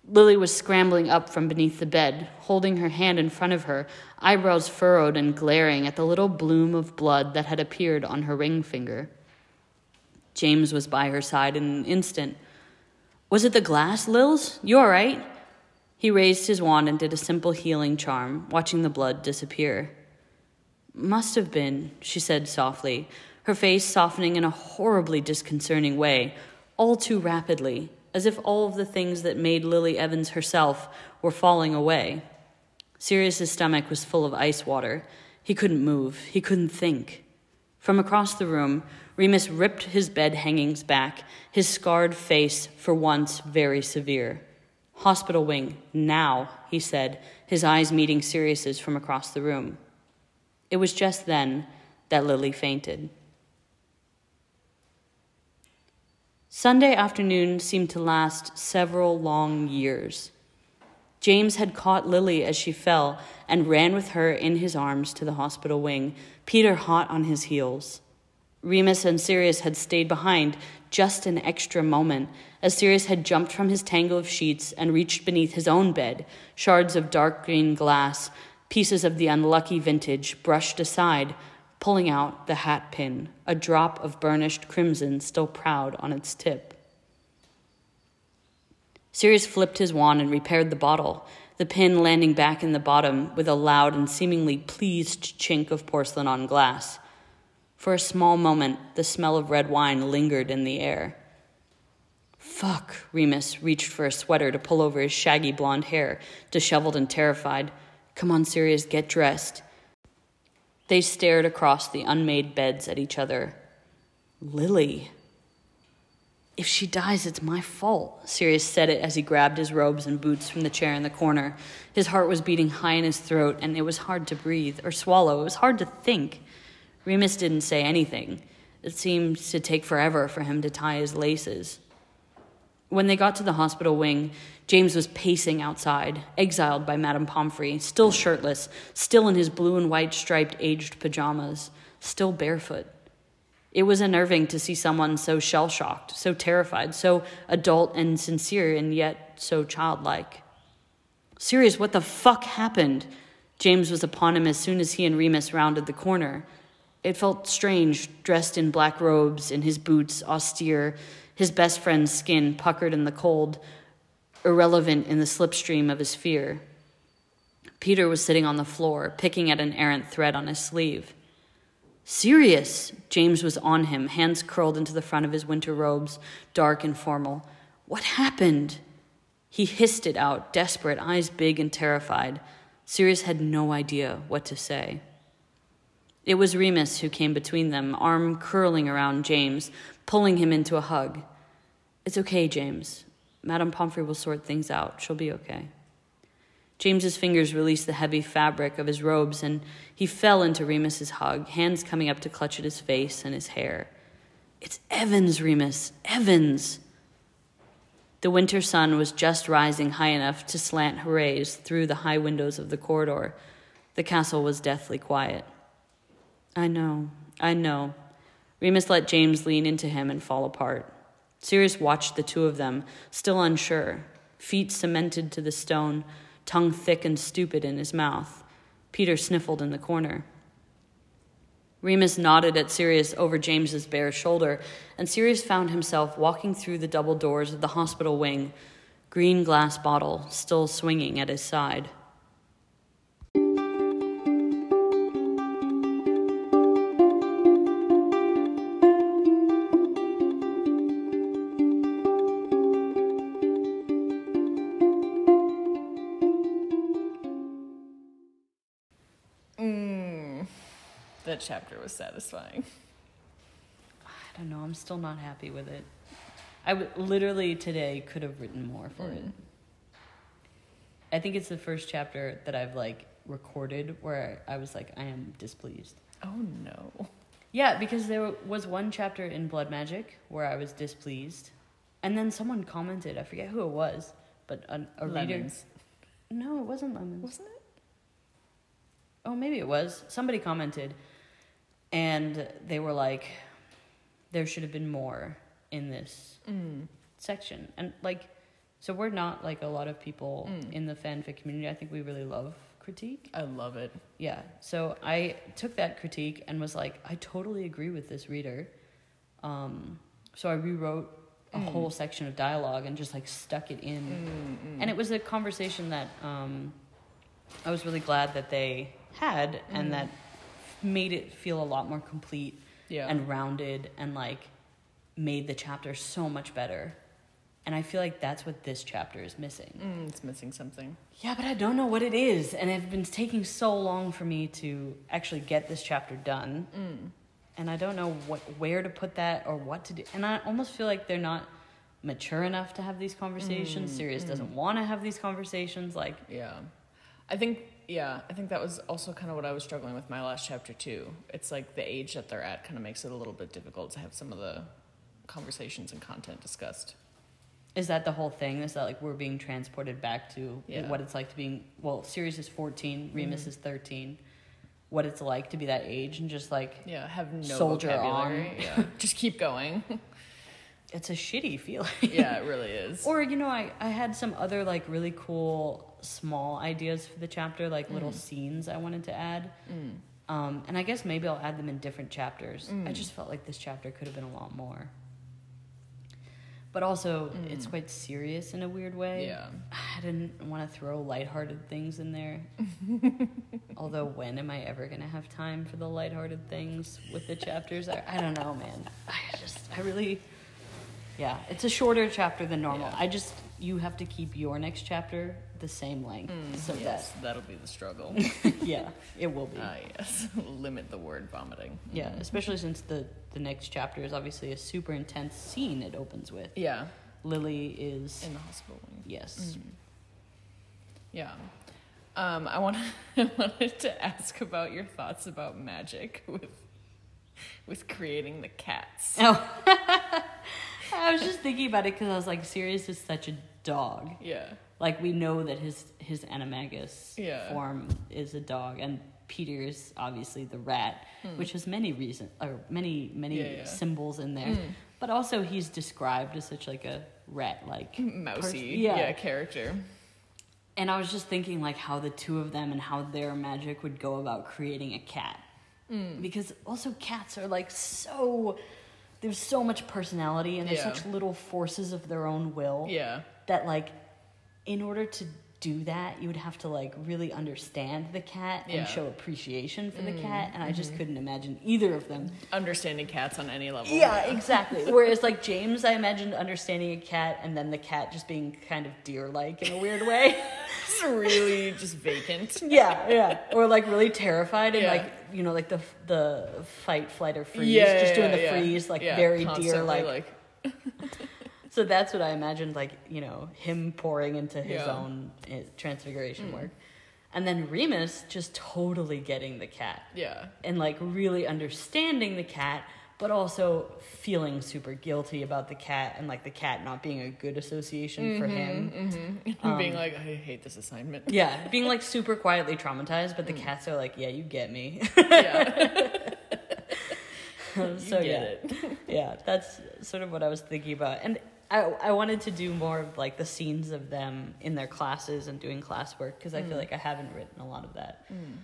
Lily was scrambling up from beneath the bed, holding her hand in front of her, eyebrows furrowed and glaring at the little bloom of blood that had appeared on her ring finger. James was by her side in an instant. Was it the glass, Lils? You all right? He raised his wand and did a simple healing charm, watching the blood disappear. Must have been, she said softly, her face softening in a horribly disconcerting way, all too rapidly, as if all of the things that made Lily Evans herself were falling away. Sirius's stomach was full of ice water. He couldn't move. He couldn't think. From across the room, Remus ripped his bed hangings back, his scarred face for once very severe. Hospital wing, now, he said, his eyes meeting Sirius's from across the room. It was just then that Lily fainted. Sunday afternoon seemed to last several long years. James had caught Lily as she fell and ran with her in his arms to the hospital wing, Peter hot on his heels. Remus and Sirius had stayed behind just an extra moment, as Sirius had jumped from his tangle of sheets and reached beneath his own bed, shards of dark green glass pieces of the unlucky vintage brushed aside, pulling out the hat pin, a drop of burnished crimson still proud on its tip. Sirius flipped his wand and repaired the bottle, the pin landing back in the bottom with a loud and seemingly pleased chink of porcelain on glass. For a small moment, the smell of red wine lingered in the air. Fuck, Remus reached for a sweater to pull over his shaggy blonde hair, disheveled and terrified. Come on, Sirius, get dressed. They stared across the unmade beds at each other. Lily. If she dies, it's my fault, Sirius said it as he grabbed his robes and boots from the chair in the corner. His heart was beating high in his throat, and it was hard to breathe or swallow. It was hard to think. Remus didn't say anything. It seemed to take forever for him to tie his laces. When they got to the hospital wing, James was pacing outside, exiled by Madame Pomfrey, still shirtless, still in his blue and white striped aged pajamas, still barefoot. It was unnerving to see someone so shell shocked, so terrified, so adult and sincere, and yet so childlike. Sirius, what the fuck happened? James was upon him as soon as he and Remus rounded the corner. It felt strange, dressed in black robes, in his boots, austere, his best friend's skin puckered in the cold, irrelevant in the slipstream of his fear. Peter was sitting on the floor, picking at an errant thread on his sleeve. Sirius! James was on him, hands curled into the front of his winter robes, dark and formal. What happened? He hissed it out, desperate, eyes big and terrified. Sirius had no idea what to say. It was Remus who came between them, arm curling around James, pulling him into a hug. It's okay, James. Madame Pomfrey will sort things out. She'll be okay. James's fingers released the heavy fabric of his robes, and he fell into Remus's hug, hands coming up to clutch at his face and his hair. It's Evans, Remus. Evans. The winter sun was just rising high enough to slant rays through the high windows of the corridor. The castle was deathly quiet. I know, I know. Remus let James lean into him and fall apart. Sirius watched the two of them, still unsure, feet cemented to the stone, tongue thick and stupid in his mouth. Peter sniffled in the corner. Remus nodded at Sirius over James's bare shoulder, and Sirius found himself walking through the double doors of the hospital wing, green glass bottle still swinging at his side. That chapter was satisfying. I don't know. I'm still not happy with it. I w- literally today could have written more for it. Mm. I think it's the first chapter that I've like recorded where I was like, I am displeased. Oh no. Yeah, because there was one chapter in Blood Magic where I was displeased, and then someone commented. I forget who it was, but a, a reader. No, it wasn't lemons. Wasn't it? Oh, maybe it was. Somebody commented, and they were like, "There should have been more in this Mm. section." And like, so we're not like a lot of people Mm. in the fanfic community. I think we really love critique. I love it. Yeah. So I took that critique and was like, I totally agree with this reader. Um, so I rewrote a Mm. whole section of dialogue and just like stuck it in. Mm, And it was a conversation that um, I was really glad that they had and Mm. that made it feel a lot more complete Yeah. and rounded and like made the chapter so much better. And I feel like that's what this chapter is missing. Mm, it's missing something. Yeah, but I don't know what it is, and it's been taking so long for me to actually get this chapter done, Mm. and I don't know what where to put that or what to do. And I almost feel like they're not mature enough to have these conversations. Mm, Sirius mm. doesn't want to have these conversations. Like, Yeah. I think yeah, I think that was also kind of what I was struggling with my last chapter too. It's like the age that they're at kind of makes it a little bit difficult to have some of the conversations and content discussed. is that the whole thing? Is that like we're being transported back to Yeah. what it's like to being well? Sirius is fourteen, Remus Mhm. is thirteen. What it's like to be that age and just like Yeah, have no Soldier vocabulary. on. Yeah. <laughs> Just keep going. <laughs> it's a shitty feeling. yeah, it really <laughs> is. Or you know, I I had some other like really cool small ideas for the chapter, like little Mm. scenes I wanted to add. Mm. Um, and I guess maybe I'll add them in different chapters. I Mm. just felt like this chapter could have been a lot more. But also, it's Mm. quite serious in a weird way. Yeah. <sighs> I didn't want to throw lighthearted things in there. <laughs> Although, when am I ever going to have time for the lighthearted things with the chapters? I, I don't know, man. I just, I really, yeah, it's a shorter chapter than normal. Yeah. I just, you have to keep your next chapter the same length. Mm, so yes, that'll be the struggle. <laughs> yeah, it will be. Ah, yes. <laughs> Limit the word vomiting. yeah, Mm. especially since the, the next chapter is obviously a super intense scene it opens with. Yeah. Lily is, In the hospital yes. Mm. Yeah. Um, I, want <laughs> I wanted to ask about your thoughts about magic with with creating the cats. Oh. <laughs> I was just thinking about it because I was like, Sirius is such a dog. Yeah. Like we know that his his animagus Yeah. form is a dog, and Peter's obviously the rat, which has many reasons or many many Hmm. Yeah, yeah. symbols in there. Mm. But also, he's described as such like a rat like Mousy. Pers- yeah. yeah. character. And I was just thinking like how the two of them and how their magic would go about creating a cat. Mm. Because also cats are like so there's so much personality and they're Yeah. such little forces of their own will Yeah. that like in order to do that you would have to like really understand the cat Yeah. and show appreciation for the Mm, cat and I just mhm. couldn't imagine either of them. Understanding cats on any level. Yeah, exactly. Whereas like James I imagined understanding a cat and then the cat just being kind of deer-like in a weird way. <laughs> It's really just vacant. <laughs> yeah, yeah. Or like really terrified and Yeah. like you know like the the fight, flight, or freeze, Yeah, just doing the yeah. freeze like Yeah, very deer like. <laughs> So that's what I imagined, like you know him pouring into his Yeah. own uh, transfiguration Mm. work, and then Remus just totally getting the cat yeah. and like really understanding the cat, but also feeling super guilty about the cat and like the cat not being a good association for him. Mm-hmm. <laughs> Um, Being like, I hate this assignment. Yeah, <laughs> being like super quietly traumatized, but the Mm. cats are like, yeah, you get me. yeah. <laughs> so get yeah, it. yeah, that's sort of what I was thinking about, and I I wanted to do more of like the scenes of them in their classes and doing classwork because I feel Mm. like I haven't written a lot of that. Mm.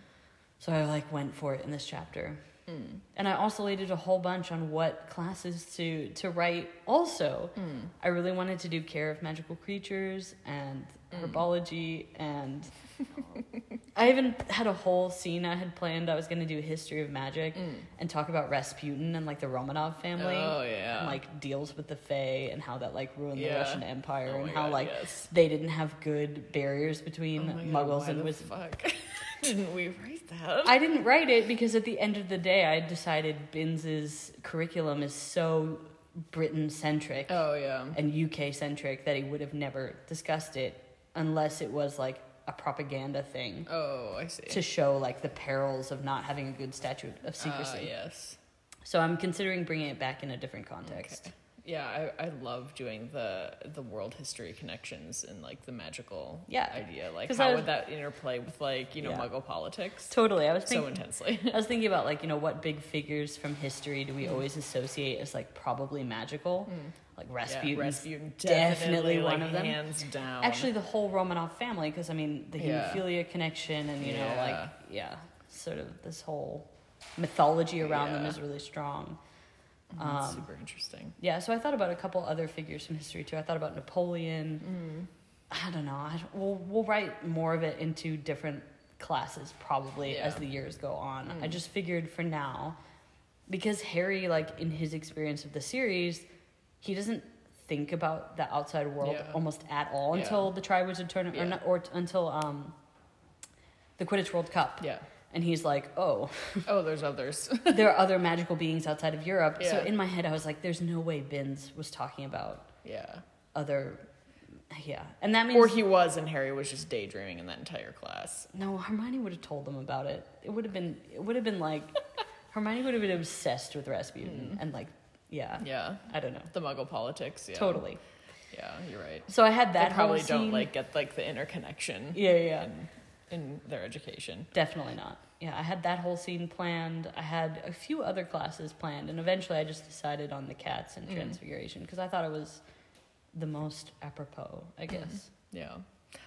So I like went for it in this chapter. Mm. And I oscillated a whole bunch on what classes to to write. Also, mm. I really wanted to do care of magical creatures and herbology and <laughs> I even had a whole scene I had planned. I was going to do history of magic mm. and talk about Rasputin and like the Romanov family. Oh, yeah. And like deals with the Fae and how that like ruined the Russian Empire Oh and how God, like yes. they didn't have good barriers Oh between God, muggles and wizards. fuck <laughs> didn't we write that? I didn't write it because at the end of the day, I decided Binns's curriculum is so Britain centric oh yeah. and UK centric that he would have never discussed it unless it was like a propaganda thing Oh, I see. to show like the perils of not having a good statute of secrecy. Ah, yes. So I'm considering bringing it back in a different context. Okay. Yeah, I, I love doing the the world history connections and like the magical Yeah. idea. Like how was- would that interplay with like, you know, Yeah. muggle politics? Totally. I was So thinking intensely. <laughs> I was thinking about like, you know, what big figures from history do we mm. always associate as like probably magical? Mm. Like Rasputin. yeah, Rasputin definitely definitely, one like, of them. Hands down. Actually, the whole Romanov family, because I mean, the hemophilia connection, and you know, like, yeah, sort of this whole mythology around them is really strong. That's um, super interesting. Yeah, so I thought about a couple other figures from history too. I thought about Napoleon. I don't know. I don't, we'll we'll write more of it into different classes probably as the years go on. I just figured for now, because Harry, like in his experience of the series, he doesn't think about the outside world Yeah. almost at all Yeah. until the Triwizard Tournament, or, not, or t- until um, the Quidditch World Cup. Yeah. And he's like, oh, Oh, there's others. <laughs> there are other <laughs> magical beings outside of Europe. So in my head, I was like, there's no way Binns was talking about yeah. other. Yeah. And that means. Or he was and Harry was just daydreaming in that entire class. No, Hermione would have told them about it. It would have been. It would have been like. <laughs> Hermione would have been obsessed with Rasputin mm-hmm. and like, yeah, Yeah. I don't know, The muggle politics, yeah. totally. Yeah, you're right. So I had that they probably don't scene- like get like the interconnection Yeah, yeah, in, in their education. definitely not. Yeah, I had that whole scene planned. I had a few other classes planned, and eventually I just decided on the cats and Mm. transfiguration because I thought it was the most apropos, I Mm-hmm. guess. Yeah.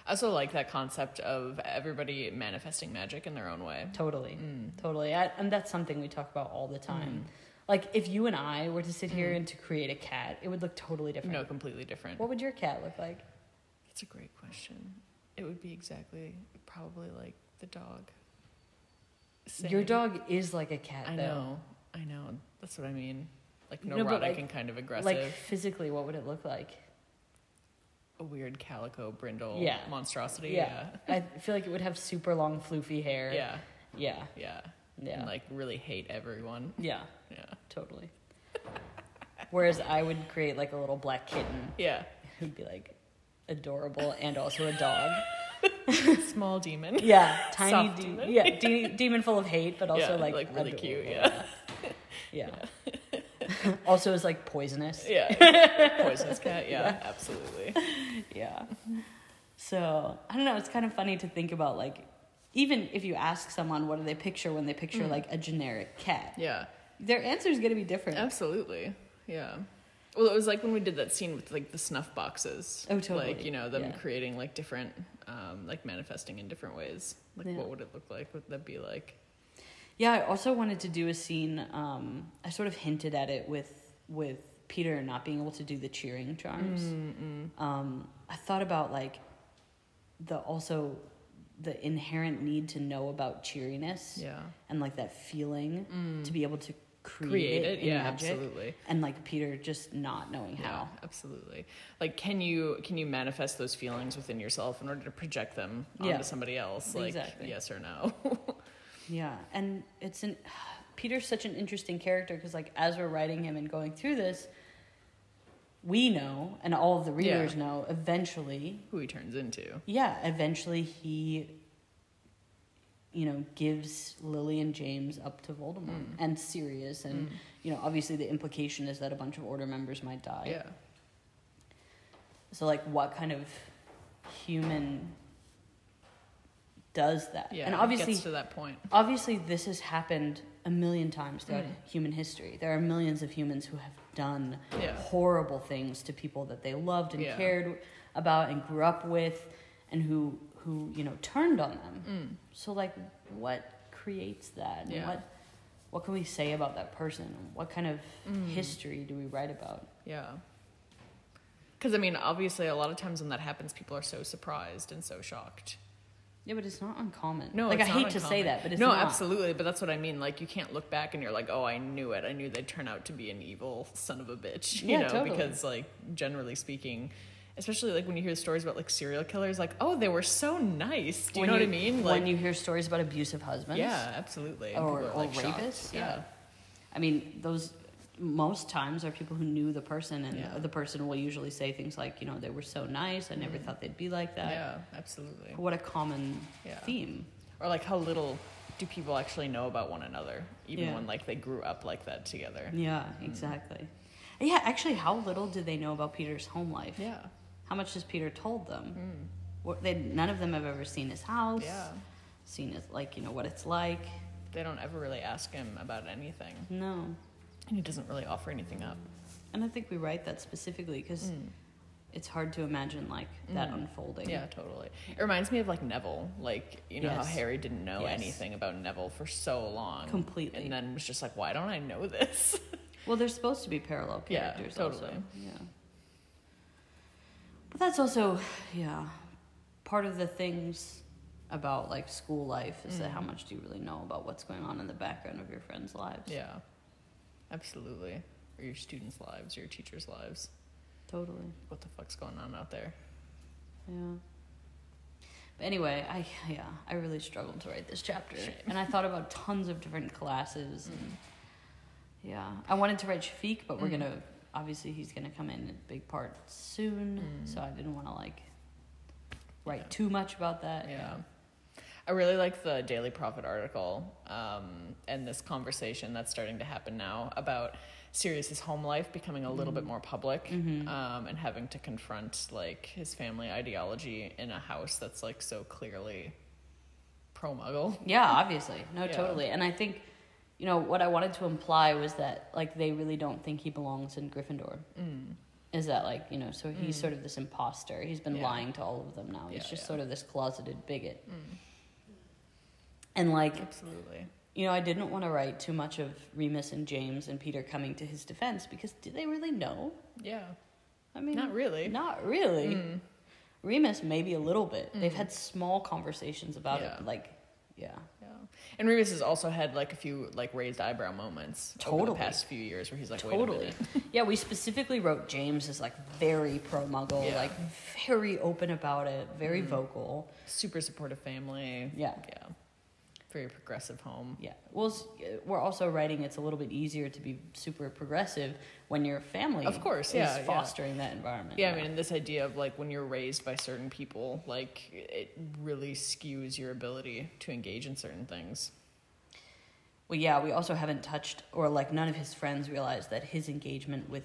I also like that concept of everybody manifesting magic in their own way. Totally, Mm. totally, I, and that's something we talk about all the time. Like if you and I were to sit here and to create a cat, it would look totally different. No, completely different. What would your cat look like? That's a great question. It would be exactly, probably like the dog. Your dog is like a cat. I though. know. I know. That's what I mean. Like No, neurotic but, like- and kind of aggressive. Like physically, what would it look like? a weird calico brindle Yeah. monstrosity. Yeah. I feel like it would have super long, floofy hair. Yeah. Yeah. Yeah. Yeah. And like really hate everyone. Yeah. Yeah. Totally. Whereas I would create like a little black kitten Yeah. who'd be like adorable and also a dog. <laughs> Small demon. Yeah, <laughs> tiny de- demon. Yeah, de- <laughs> demon full of hate, but also Yeah, like like, really adorable. cute, yeah. Yeah. also is like poisonous. Yeah. Poisonous cat. Yeah, absolutely. Yeah. So I don't know. It's kind of funny to think about like, even if you ask someone what do they picture when they picture Mm. like a generic cat, Yeah. their answer is going to be different. Absolutely. Yeah. Well, it was like when we did that scene with like the snuff boxes. Oh, totally. Like, you know, them Yeah. creating like different, um, like manifesting in different ways. Like, Yeah. what would it look like? What would that be like? Yeah, I also wanted to do a scene. Um, I sort of hinted at it with with Peter not being able to do the cheering charms. Um, I thought about like the also the inherent need to know about cheeriness Yeah. and like that feeling to be able to create, Create it. Yeah, magic. absolutely. And like Peter just not knowing how. Absolutely. Like, can you can you manifest those feelings within yourself in order to project them onto Yeah. somebody else? Like, Exactly. yes or no? <laughs> Yeah, and it's an <sighs> Peter's such an interesting character because like as we're writing him and going through this, we know and all of the Yeah. readers know eventually. Who he turns into? Yeah, eventually he, you know, gives Lily and James up to Voldemort mm. and Sirius, and mm. you know, obviously the implication is that a bunch of Order members might die. Yeah. So like, what kind of human does that? Yeah. and obviously to that point. obviously this has happened a million times throughout mm. human history. There are millions of humans who have done Yeah. horrible things to people that they loved and Yeah. cared about and grew up with and who who, you know, turned on them. Mm. So like what creates that? And Yeah. what what can we say about that person? What kind of Mm. history do we write about? Yeah. Because, I mean, obviously, a lot of times when that happens, people are so surprised and so shocked. Yeah, but it's not uncommon. No, like I hate to say that, but it's no, not. absolutely. But that's what I mean. Like, you can't look back and you're like, oh, I knew it. I knew they'd turn out to be an evil son of a bitch. <laughs> You Yeah, know, totally. because like generally speaking, especially like when you hear stories about like serial killers, like, oh, they were so nice. Do you When know what I mean? Like, when you hear stories about abusive husbands, yeah, absolutely. Or, are, or like, shocked. rapists, Yeah. yeah. I mean, those most times are people who knew the person, and Yeah. the person will usually say things like, you know, they were so nice. I never mm-hmm. thought they'd be like that. Yeah, absolutely. What a common Yeah. theme. Or like, how little do people actually know about one another, even Yeah. when like they grew up like that together? Yeah, mm. exactly. Yeah, actually, how little did they know about Peter's home life? Yeah. How much has Peter told them? What, they, none of them have ever seen his house. Yeah. Seen his like you know what it's like. They don't ever really ask him about anything, No, and he doesn't really offer anything up. and I think we write that specifically because it's hard to imagine like that Mm. unfolding. Yeah, totally. It reminds me of like Neville. Like, you know how Harry didn't know Yes. anything about Neville for so long. Completely. And then was just like, why don't I know this? Well, they're supposed to be parallel <laughs> characters. Yeah, totally. Also. Yeah. But that's also, yeah, part of the things about like school life is that how much do you really know about what's going on in the background of your friends' lives? yeah. Absolutely. Or your students' lives, your teachers' lives. Totally. What the fuck's going on out there? Yeah. But anyway, I yeah, I really struggled to write this chapter, Shame. and I thought about tons of different classes. Mm. And, yeah, I wanted to write Shafiq, but we're Mm. gonna obviously he's gonna come in a big part soon, Mm. so I didn't want to like write Yeah. too much about that. Yeah. I really like the Daily Prophet article um, and this conversation that's starting to happen now about Sirius's home life becoming a little bit more public Mhm. um, and having to confront like his family ideology in a house that's like so clearly pro Muggle. Yeah, <laughs> obviously. No, Yeah. totally. And I think, you know, what I wanted to imply was that, like, they really don't think he belongs in Gryffindor. Mm. Is that, like, you know, so he's Mm. sort of this imposter. He's been Yeah. lying to all of them now. He's Yeah, just yeah. sort of this closeted bigot. Mm. And, like, Absolutely. you know, I didn't want to write too much of Remus and James and Peter coming to his defense because do they really know? Yeah. I mean, Not really. Not really. Mm. Remus, maybe a little bit. They've Mm. had small conversations about it. Like, yeah. And Remus has also had like a few like raised eyebrow moments over the Totally. past few years where he's like, wait Totally. a minute. <laughs> yeah, we specifically wrote James as like very pro muggle, Yeah. like very open about it, very Mhm. vocal. Super supportive family. Yeah. Yeah. Very progressive home. Yeah. Well, we're also writing it's a little bit easier to be super progressive when your family Of course, is yeah, yeah. fostering that environment. Yeah, I mean, and this idea of like when you're raised by certain people, like it really skews your ability to engage in certain things. Well, yeah, we also haven't touched or like none of his friends realized that his engagement with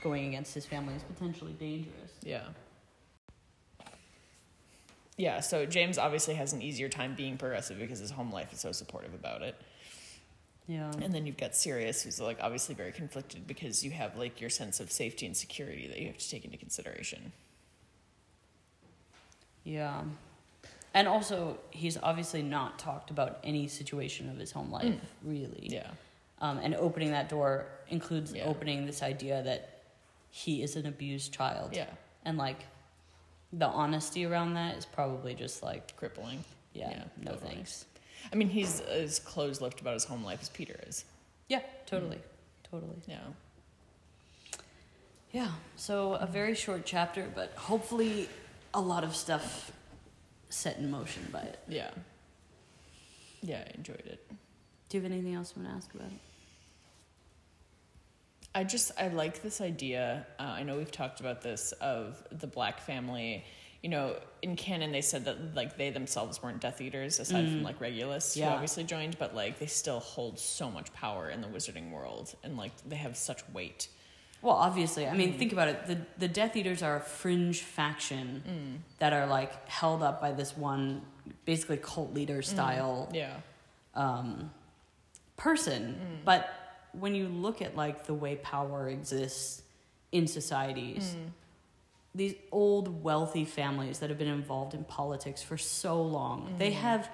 going against his family is potentially dangerous. Yeah. Yeah, so James obviously has an easier time being progressive because his home life is so supportive about it. Yeah. And then you've got Sirius, who's like obviously very conflicted because you have like your sense of safety and security that you have to take into consideration. Yeah. And also, he's obviously not talked about any situation of his home life, Mm. really. Yeah. Um, and opening that door includes Yeah. opening this idea that he is an abused child. Yeah. And like, the honesty around that is probably just like, Crippling. yeah, Yeah, no totally. thanks. I mean, he's as closed lipped about his home life as Peter is. Yeah, totally. Mm. Totally. Yeah. Yeah. So, a very short chapter, but hopefully a lot of stuff set in motion by it. Yeah. Yeah, I enjoyed it. Do you have anything else you want to ask about it? I just I like this idea. Uh, I know we've talked about this of the black family. You know, in canon they said that like they themselves weren't Death Eaters aside from mm. like Regulus, who Yeah. obviously joined, but like they still hold so much power in the wizarding world, and like they have such weight. Well, obviously, I mean, mm. think about it. The the Death Eaters are a fringe faction mm. that are like held up by this one, basically cult leader style Yeah, um, person. But when you look at like the way power exists in societies, mm. these old wealthy families that have been involved in politics for so long, they mm-hmm. have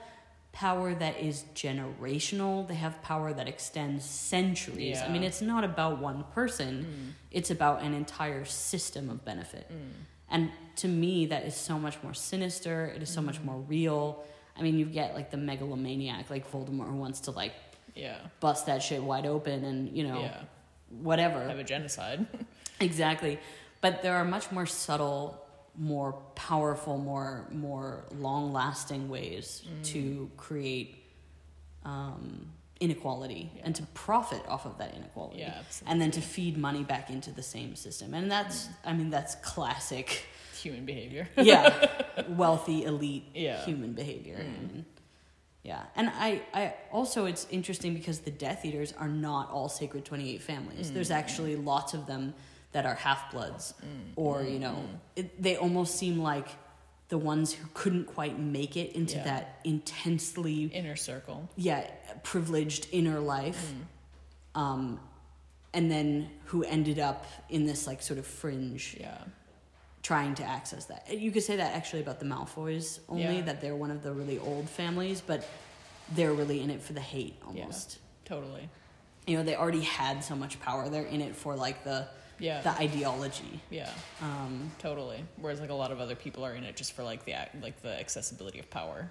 power that is generational. They have power that extends centuries. I mean, it's not about one person. Mm. It's about an entire system of benefit. Mm. And to me, that is so much more sinister. It is so much more real. I mean, you get like the megalomaniac, like Voldemort, who wants to like Yeah. bust that shit wide open and, you know, Yeah. whatever. Have a genocide. <laughs> Exactly. But there are much more subtle, more powerful, more more long lasting ways Mm. to create um, inequality and to profit off of that inequality. Yeah, And then to feed money back into the same system. And that's I mean that's classic Human behavior. yeah, <laughs> wealthy elite Yeah. Mm. human behavior. Mean, yeah, and I, I also it's interesting because the Death Eaters are not all Sacred Twenty Eight families. There's Mm. actually lots of them that are half bloods, or you know, Mm. it, they almost seem like the ones who couldn't quite make it into Yeah. that intensely Inner circle. yeah privileged inner life Mm. um and then who ended up in this like sort of fringe Yeah. Trying to access that. You could say that actually about the Malfoys only Yeah. that they're one of the really old families, but they're really in it for the hate almost. Totally. You know, they already had so much power. They're in it for like the Yeah. the ideology. yeah. Um, Totally. Whereas like a lot of other people are in it just for like the like the accessibility of power.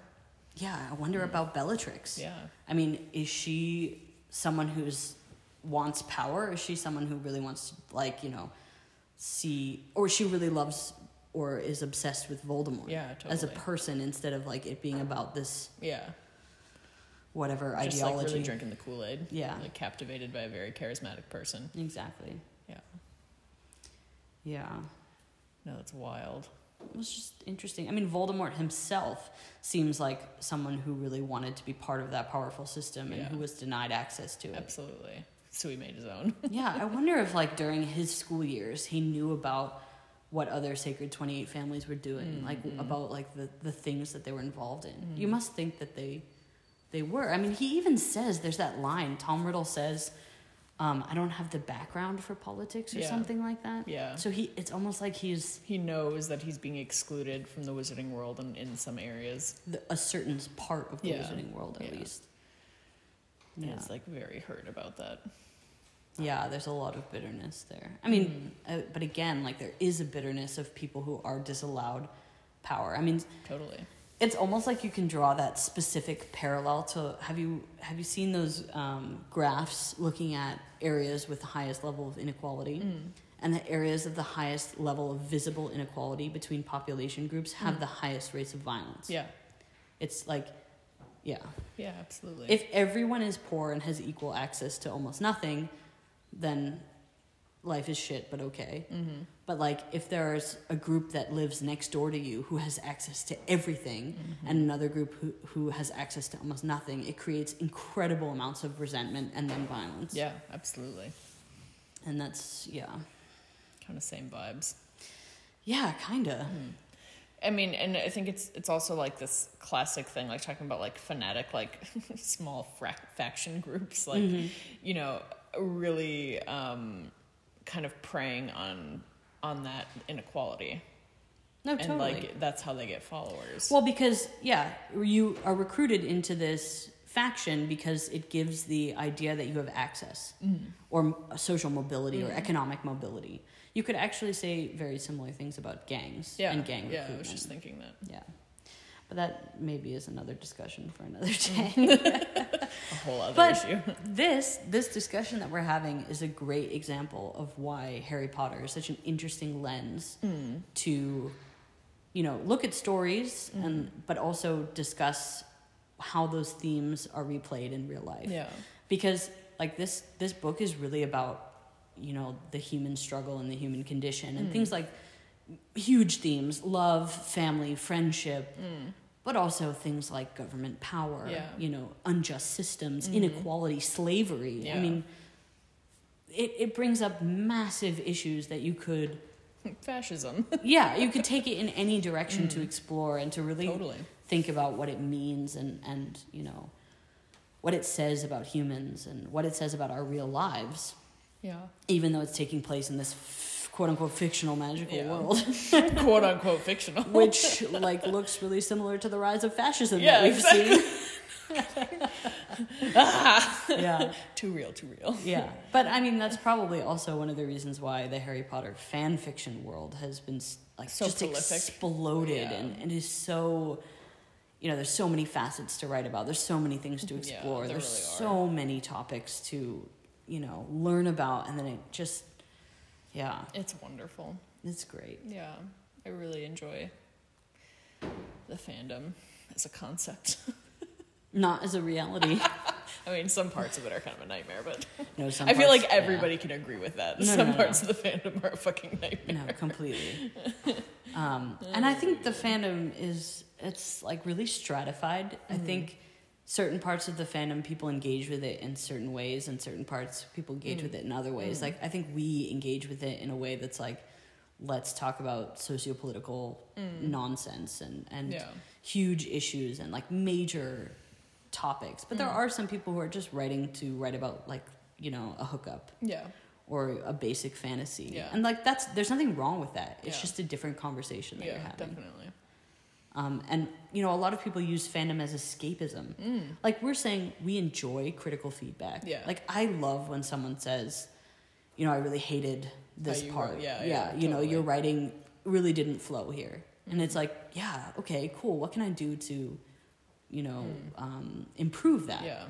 yeah, I wonder about Bellatrix. Yeah. I mean, is she someone who's wants power? Is she someone who really wants to like, you know, see or she really loves or is obsessed with Voldemort Yeah, as a person instead of like it being about this Yeah. whatever Just ideology. like really drinking the Kool Aid. Yeah. Like captivated by a very charismatic person. Exactly. Yeah. Yeah. No, that's wild. It was just interesting. I mean, Voldemort himself seems like someone who really wanted to be part of that powerful system and Yeah. who was denied access to it. Absolutely. So he made his own. <laughs> yeah, I wonder if like during his school years he knew about what other Sacred 28 families were doing, like about like the, the things that they were involved in. You must think that they they were. I mean, he even says there's that line Tom Riddle says um, I don't have the background for politics or Yeah. something like that. Yeah. So he it's almost like he's He knows that he's being excluded from the wizarding world in, in some areas. the, a certain part of the Yeah. wizarding world at Yeah. least. And Yeah. it's like very hurt about that. Yeah, there's a lot of bitterness there. I mean, Mm. uh, but again, like there is a bitterness of people who are disallowed power. I mean, Totally. it's almost like you can draw that specific parallel to have you have you seen those um, graphs looking at areas with the highest level of inequality Mm. and the areas of the highest level of visible inequality between population groups have the highest rates of violence. Yeah. It's like, yeah. Yeah, absolutely. If everyone is poor and has equal access to almost nothing, then life is shit, but okay. mm-hmm. But like, if there's a group that lives next door to you who has access to everything, mm-hmm. and another group who, who has access to almost nothing, it creates incredible amounts of resentment and then violence. Yeah, absolutely. And that's, yeah. Kind of same vibes. Yeah, kinda. Hmm. I mean, and I think it's it's also like this classic thing, like talking about like fanatic, like <laughs> small frac- faction groups, like mm-hmm. you know, really um, kind of preying on on that inequality, No, and totally. like that's how they get followers. Well, because yeah, you are recruited into this faction because it gives the idea that you have access Mm-hmm. or social mobility or economic mobility. You could actually say very similar things about gangs yeah, and gang yeah. I recruitment. was just thinking that yeah, that maybe is another discussion for another <laughs> day. a whole other <laughs> But- issue. this this discussion that we're having is a great example of why Harry Potter is such an interesting lens Mm. to you know look at stories Mm-hmm. and but also discuss how those themes are replayed in real life Yeah, because like this this book is really about you know the human struggle and the human condition and Mm. things like huge themes love family friendship but also things like government power Yeah. you know unjust systems Mhm. inequality slavery i mean it, it brings up massive issues that you could <laughs> fascism. <laughs> yeah you could take it in any direction to explore and to really totally. think about what it means and and you know what it says about humans and what it says about our real lives, Yeah. even though it's taking place in this quote unquote fictional magical Yeah. world, <laughs> Quote unquote <laughs> fictional. which like looks really similar to the rise of fascism Yeah, that we've exactly. seen. <laughs> Ah. yeah. too real, too real. Yeah, but I mean that's probably also one of the reasons why the Harry Potter fan fiction world has been like So just prolific. exploded Yeah. and, and is so you know there's so many facets to write about there's so many things to Yeah, explore there there's really so many topics to you know learn about and then it just yeah It's wonderful. it's great Yeah. I really enjoy the fandom as a concept. <laughs> not as a reality <laughs> I mean, some parts of it are kind of a nightmare, but no <laughs> some I feel parts- like yeah. everybody can agree with that. No, some no, parts of the fandom are a fucking nightmare. no completely um, and i think the fandom is it's like really stratified i think certain parts of the fandom people engage with it in certain ways and certain parts people engage with mm. it in other ways mm. like i think we engage with it in a way that's like let's talk about socio-political mm. nonsense and, and Yeah. huge issues and like major topics but there are some people who are just writing to write about like you know a hookup Yeah. or a basic fantasy. Yeah. And like that's there's nothing wrong with that. It's Yeah. just a different conversation that Yeah, you're having. definitely. Um, and you know, a lot of people use fandom as escapism. Like we're saying we enjoy critical feedback. Mm. Yeah. Like I love when someone says, you know, I really hated this you part. yeah, yeah, yeah, you know, your totally. writing really didn't flow here. And Mm. it's like, yeah, okay, cool. What can I do to, you know, um, improve that? Mm. Yeah.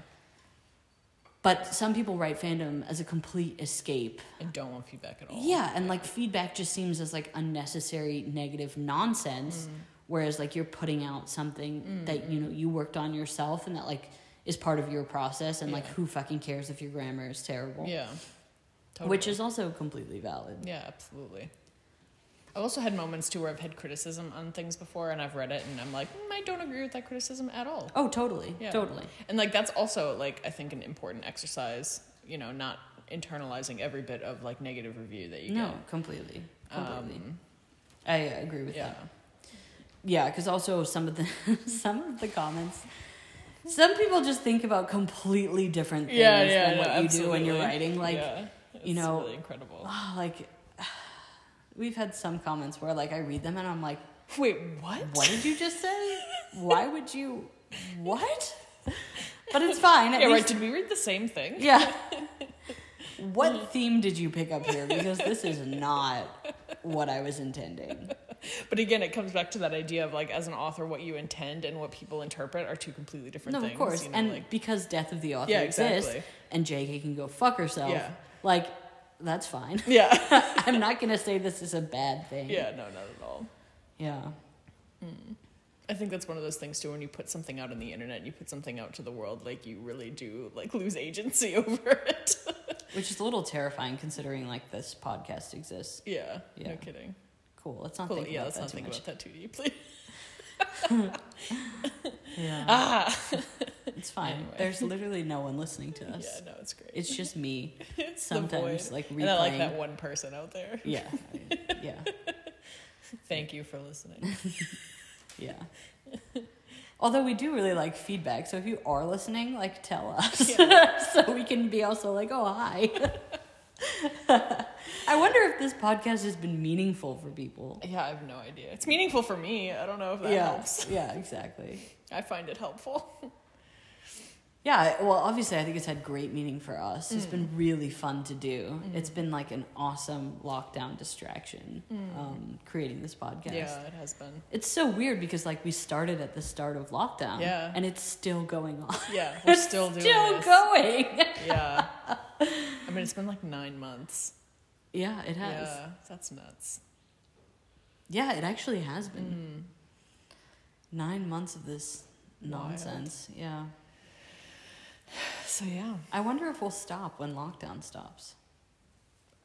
But some people write fandom as a complete escape I don't want feedback at all. yeah, and like feedback just seems as like unnecessary negative nonsense, whereas like you're putting out something that you know you worked on yourself and that like is part of your process, and like who fucking cares if your grammar is terrible? Yeah. which is also completely valid. Yeah, absolutely. I've also had moments too where I've had criticism on things before and I've read it and I'm like, mm, I don't agree with that criticism at all. Oh, totally, Yeah. totally. And like that's also like I think an important exercise, you know, not internalizing every bit of like negative review that you No, get. completely, completely. Um, I agree with yeah. that. Yeah, because also some of the <laughs> some of the comments. Some people just think about completely different things Yeah, yeah, than what you do when you're writing. Like, Yeah. you know, really incredible. Oh, like <sighs> we've had some comments where like I read them and I'm like, Wait, what? what did you just say? <laughs> Why would you what? <laughs> But it's fine. Yeah, right. Did we read the same thing? yeah. What theme did you pick up here? Because this is not what I was intending. <laughs> But again, it comes back to that idea of like, as an author, what you intend and what people interpret are two completely different No, things. of course. You know, and like, because Death of the Author Yeah, exists and JK can go fuck herself, Yeah. like, that's fine. <laughs> yeah, <laughs> I'm not going to say this is a bad thing. yeah, no, not at all. Yeah. Hmm. I think that's one of those things too. When you put something out on the internet, and you put something out to the world, like you really do like lose agency over it. Which is a little terrifying considering like this podcast exists. yeah, Yeah. no kidding. Cool. Let's not Cool. think Yeah, about let's that not too think much. about that too deeply. <laughs> Yeah. Ah, <laughs> It's fine. Anyway. There's literally no one listening to us. yeah, no, it's great. It's just me. <laughs> It's sometimes, like, and I like replaying. that one person out there. Yeah. Yeah. Thank you for listening. Yeah. Although we do really like feedback, so if you are listening, like tell us, so we can be also like, oh hi. I wonder if this podcast has been meaningful for people. yeah, I have no idea. It's meaningful for me. I don't know if that yeah, helps. <laughs> yeah, exactly. I find it helpful. <laughs> Yeah, well, obviously, I think it's had great meaning for us. It's been really fun to do. It's been like an awesome lockdown distraction, um, creating this podcast. Mm. Yeah, it has been. It's so weird because like we started at the start of lockdown, Yeah. and it's still going on. Yeah, we're <laughs> still doing still this. going. Yeah. I mean, it's been like nine months. Yeah, it has. Yeah, that's nuts. Yeah, it actually has been Mm. nine months of this Wild. nonsense. Yeah, <sighs> So yeah, I wonder if we'll stop when lockdown stops.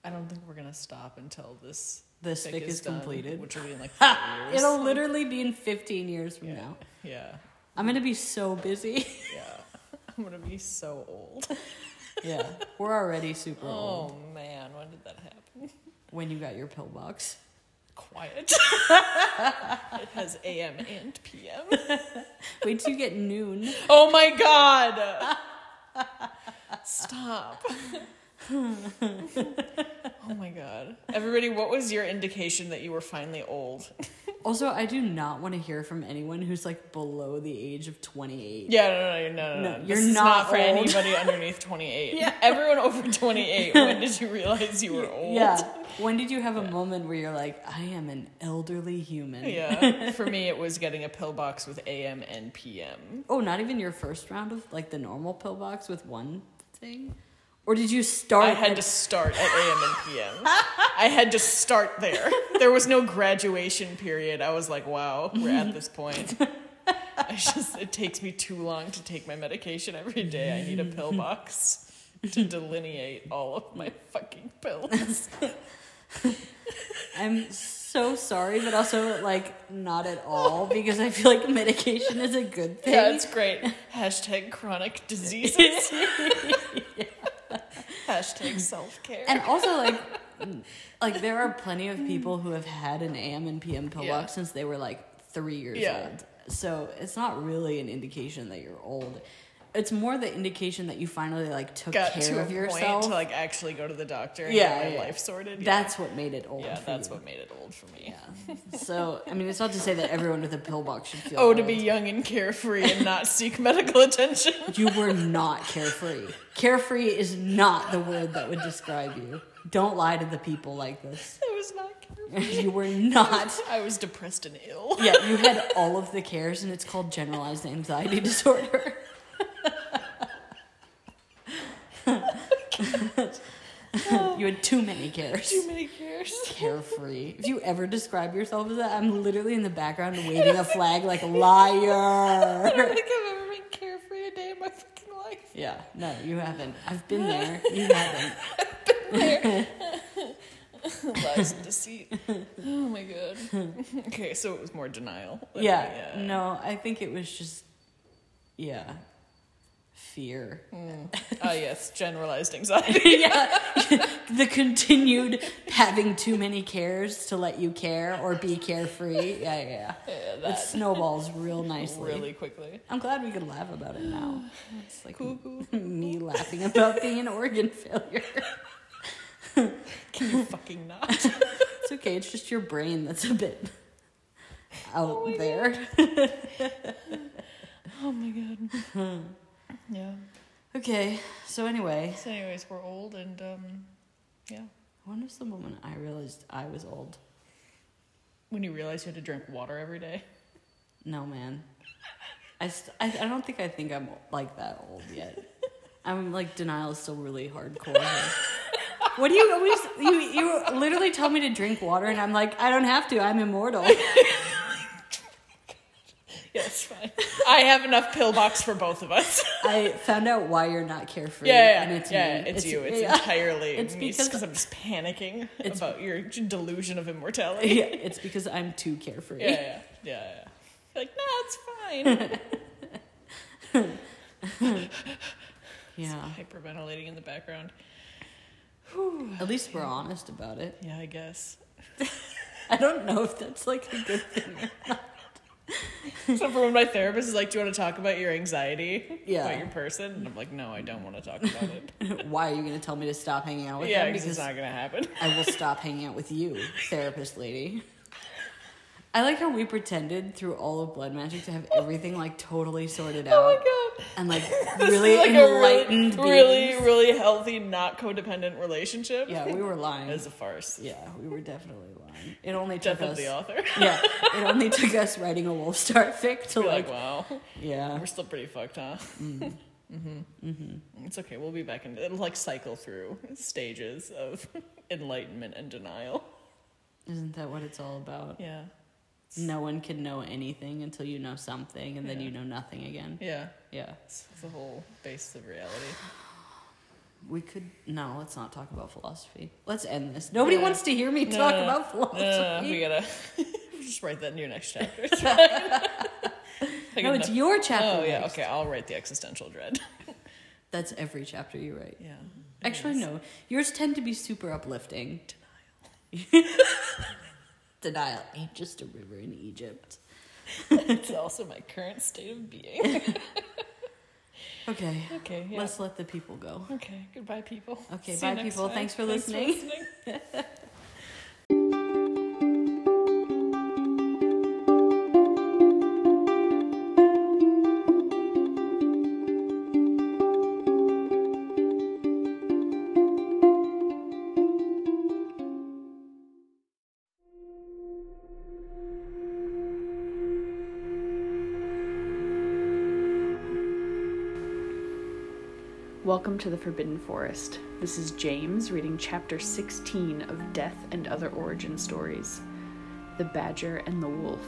I don't think we're gonna stop until this This fic is done, completed. which will be in like. <laughs> It'll literally be in 15 years from yeah. now. Yeah, I'm gonna be so busy. yeah. <laughs> <laughs> I'm gonna be so old. yeah, we're already super old. Oh man, when did that happen? When you got your pillbox. Quiet. <laughs> it has AM and PM. <laughs> Wait till you get noon. Oh my god. Stop. <laughs> oh my god. Everybody, what was your indication that you were finally old? Also, I do not want to hear from anyone who's like below the age of 28. Yeah, no, no, no, no, no. You're is not for old. anybody <laughs> underneath 28. Yeah. Everyone over 28, when did you realize you <laughs> were old? Yeah. When did you have a moment where you're like, I am an elderly human? Yeah. <laughs> For me, it was getting a pillbox with AM and PM. Oh, not even your first round of like the normal pillbox with one thing? Or did you start? I had at- to start at AM and PM. I had to start there. There was no graduation period. I was like, wow, we're at this point. I just it takes me too long to take my medication every day. I need a pillbox to delineate all of my fucking pills. I'm so sorry, but also like not at all because I feel like medication is a good thing. Yeah, it's great. Hashtag chronic diseases. <laughs> Hashtag <laughs> self care. and also like <laughs> like there are plenty of people who have had an AM and PM pillbox Yeah. since they were like three years Yeah. old. So it's not really an indication that you're old. It's more the indication that you finally like took Got care to of yourself. to like actually go to the doctor and Yeah, get my yeah. life sorted. Yeah. That's what made it old. yeah, that's you. what made it old for me. Yeah. So I mean, it's not to say that everyone with a pillbox should feel. Oh, to be young and carefree and not seek medical attention. <laughs> You were not carefree. Carefree is not the word that would describe you. Don't lie to the people like this. I was not carefree. <laughs> You were not. I was depressed and ill. Yeah, you had <laughs> all of the cares, and it's called generalized anxiety disorder. you had too many cares. Too many cares. <laughs> Carefree. If you ever describe yourself as that, I'm literally in the background waving a flag like liar. <laughs> I don't think I've ever been carefree a day in my fucking life. Yeah, no, you haven't. I've been <laughs> there. You haven't. I've been there. Lies and deceit. Oh my god. Okay, so it was more denial. Yeah, uh, no, I think it was just, yeah, fear. Ah, yes, generalized <laughs> anxiety. yeah, <laughs> the continued having too many cares to let you care or be carefree. Yeah, yeah, yeah. Yeah, It snowballs real nicely. really quickly. I'm glad we could laugh about it now. It's like Cool, cool. <laughs> me laughing about being an organ failure. Can you fucking not? It's okay. It's just your brain that's a bit out Oh there. Oh my god. Yeah. Okay. So anyway, So, anyways, we're old and um, yeah. when was the moment I realized I was old? When you realize you had to drink water every day. No, man. I, st- I, I don't think I think I'm like that old yet. I'm like denial is still really hardcore. What do you always you you literally tell me to drink water and I'm like I don't have to. I'm immortal. <laughs> <laughs> Yeah, it's fine. I have enough pillbox for both of us. <laughs> I found out why you're not carefree. Yeah, yeah, and it's yeah, me. it's, you. It's yeah. entirely It's me because- I'm just panicking <laughs> It's- about your delusion of immortality. Yeah, it's because I'm too carefree. Yeah, yeah, yeah. yeah. Like, no, it's fine. Yeah. Hyperventilating in the background. At least we're honest about it. Yeah, I guess. I don't know if that's like a good thing. So for when my therapist is like, "Do you want to talk about your anxiety Yeah. about your person?" And I'm like, "No, I don't want to talk about it." <laughs> Why are you going to tell me to stop hanging out with yeah, them? because it's not gonna happen. I will stop hanging out with you, therapist lady. I like how we pretended through all of Blood Magic to have everything like totally sorted out Oh my god. And like <laughs> really like enlightened really, really, beings. really healthy, not codependent relationship. Yeah, we were lying. It was a farce. Yeah, we were definitely lying. It only took Death us. the author. Yeah, <laughs> it only took us writing a Wolf Star <laughs> fic to like, like, wow, yeah. we're still pretty fucked, huh? Mm-hmm. Mm-hmm. It's okay. We'll be back in. It'll like cycle through stages of enlightenment and denial. Isn't that what it's all about? Yeah. No one can know anything until you know something, and then Yeah. you know nothing again. Yeah. Yeah, It's the whole basis of reality. <sighs> we could. No, let's not talk about philosophy. Let's end this. Nobody Yeah. wants to hear me No, talk no, no. about philosophy. We gotta <laughs> just write that in your next chapter. <laughs> It's. No, it's your chapter. Oh yeah, next. okay. I'll write the existential dread. <laughs> That's every chapter you write. Yeah. Actually, no. Yours tend to be super uplifting. Denial ain't just a river in Egypt. <laughs> It's also my current state of being. <laughs> Okay. Okay, yeah. Let's let the people go. Okay, goodbye, people. Okay, See bye, people. time. Thanks for listening. <laughs> Welcome to the Forbidden Forest. This is James reading chapter 16 of Death and Other Origin Stories The Badger and the Wolf.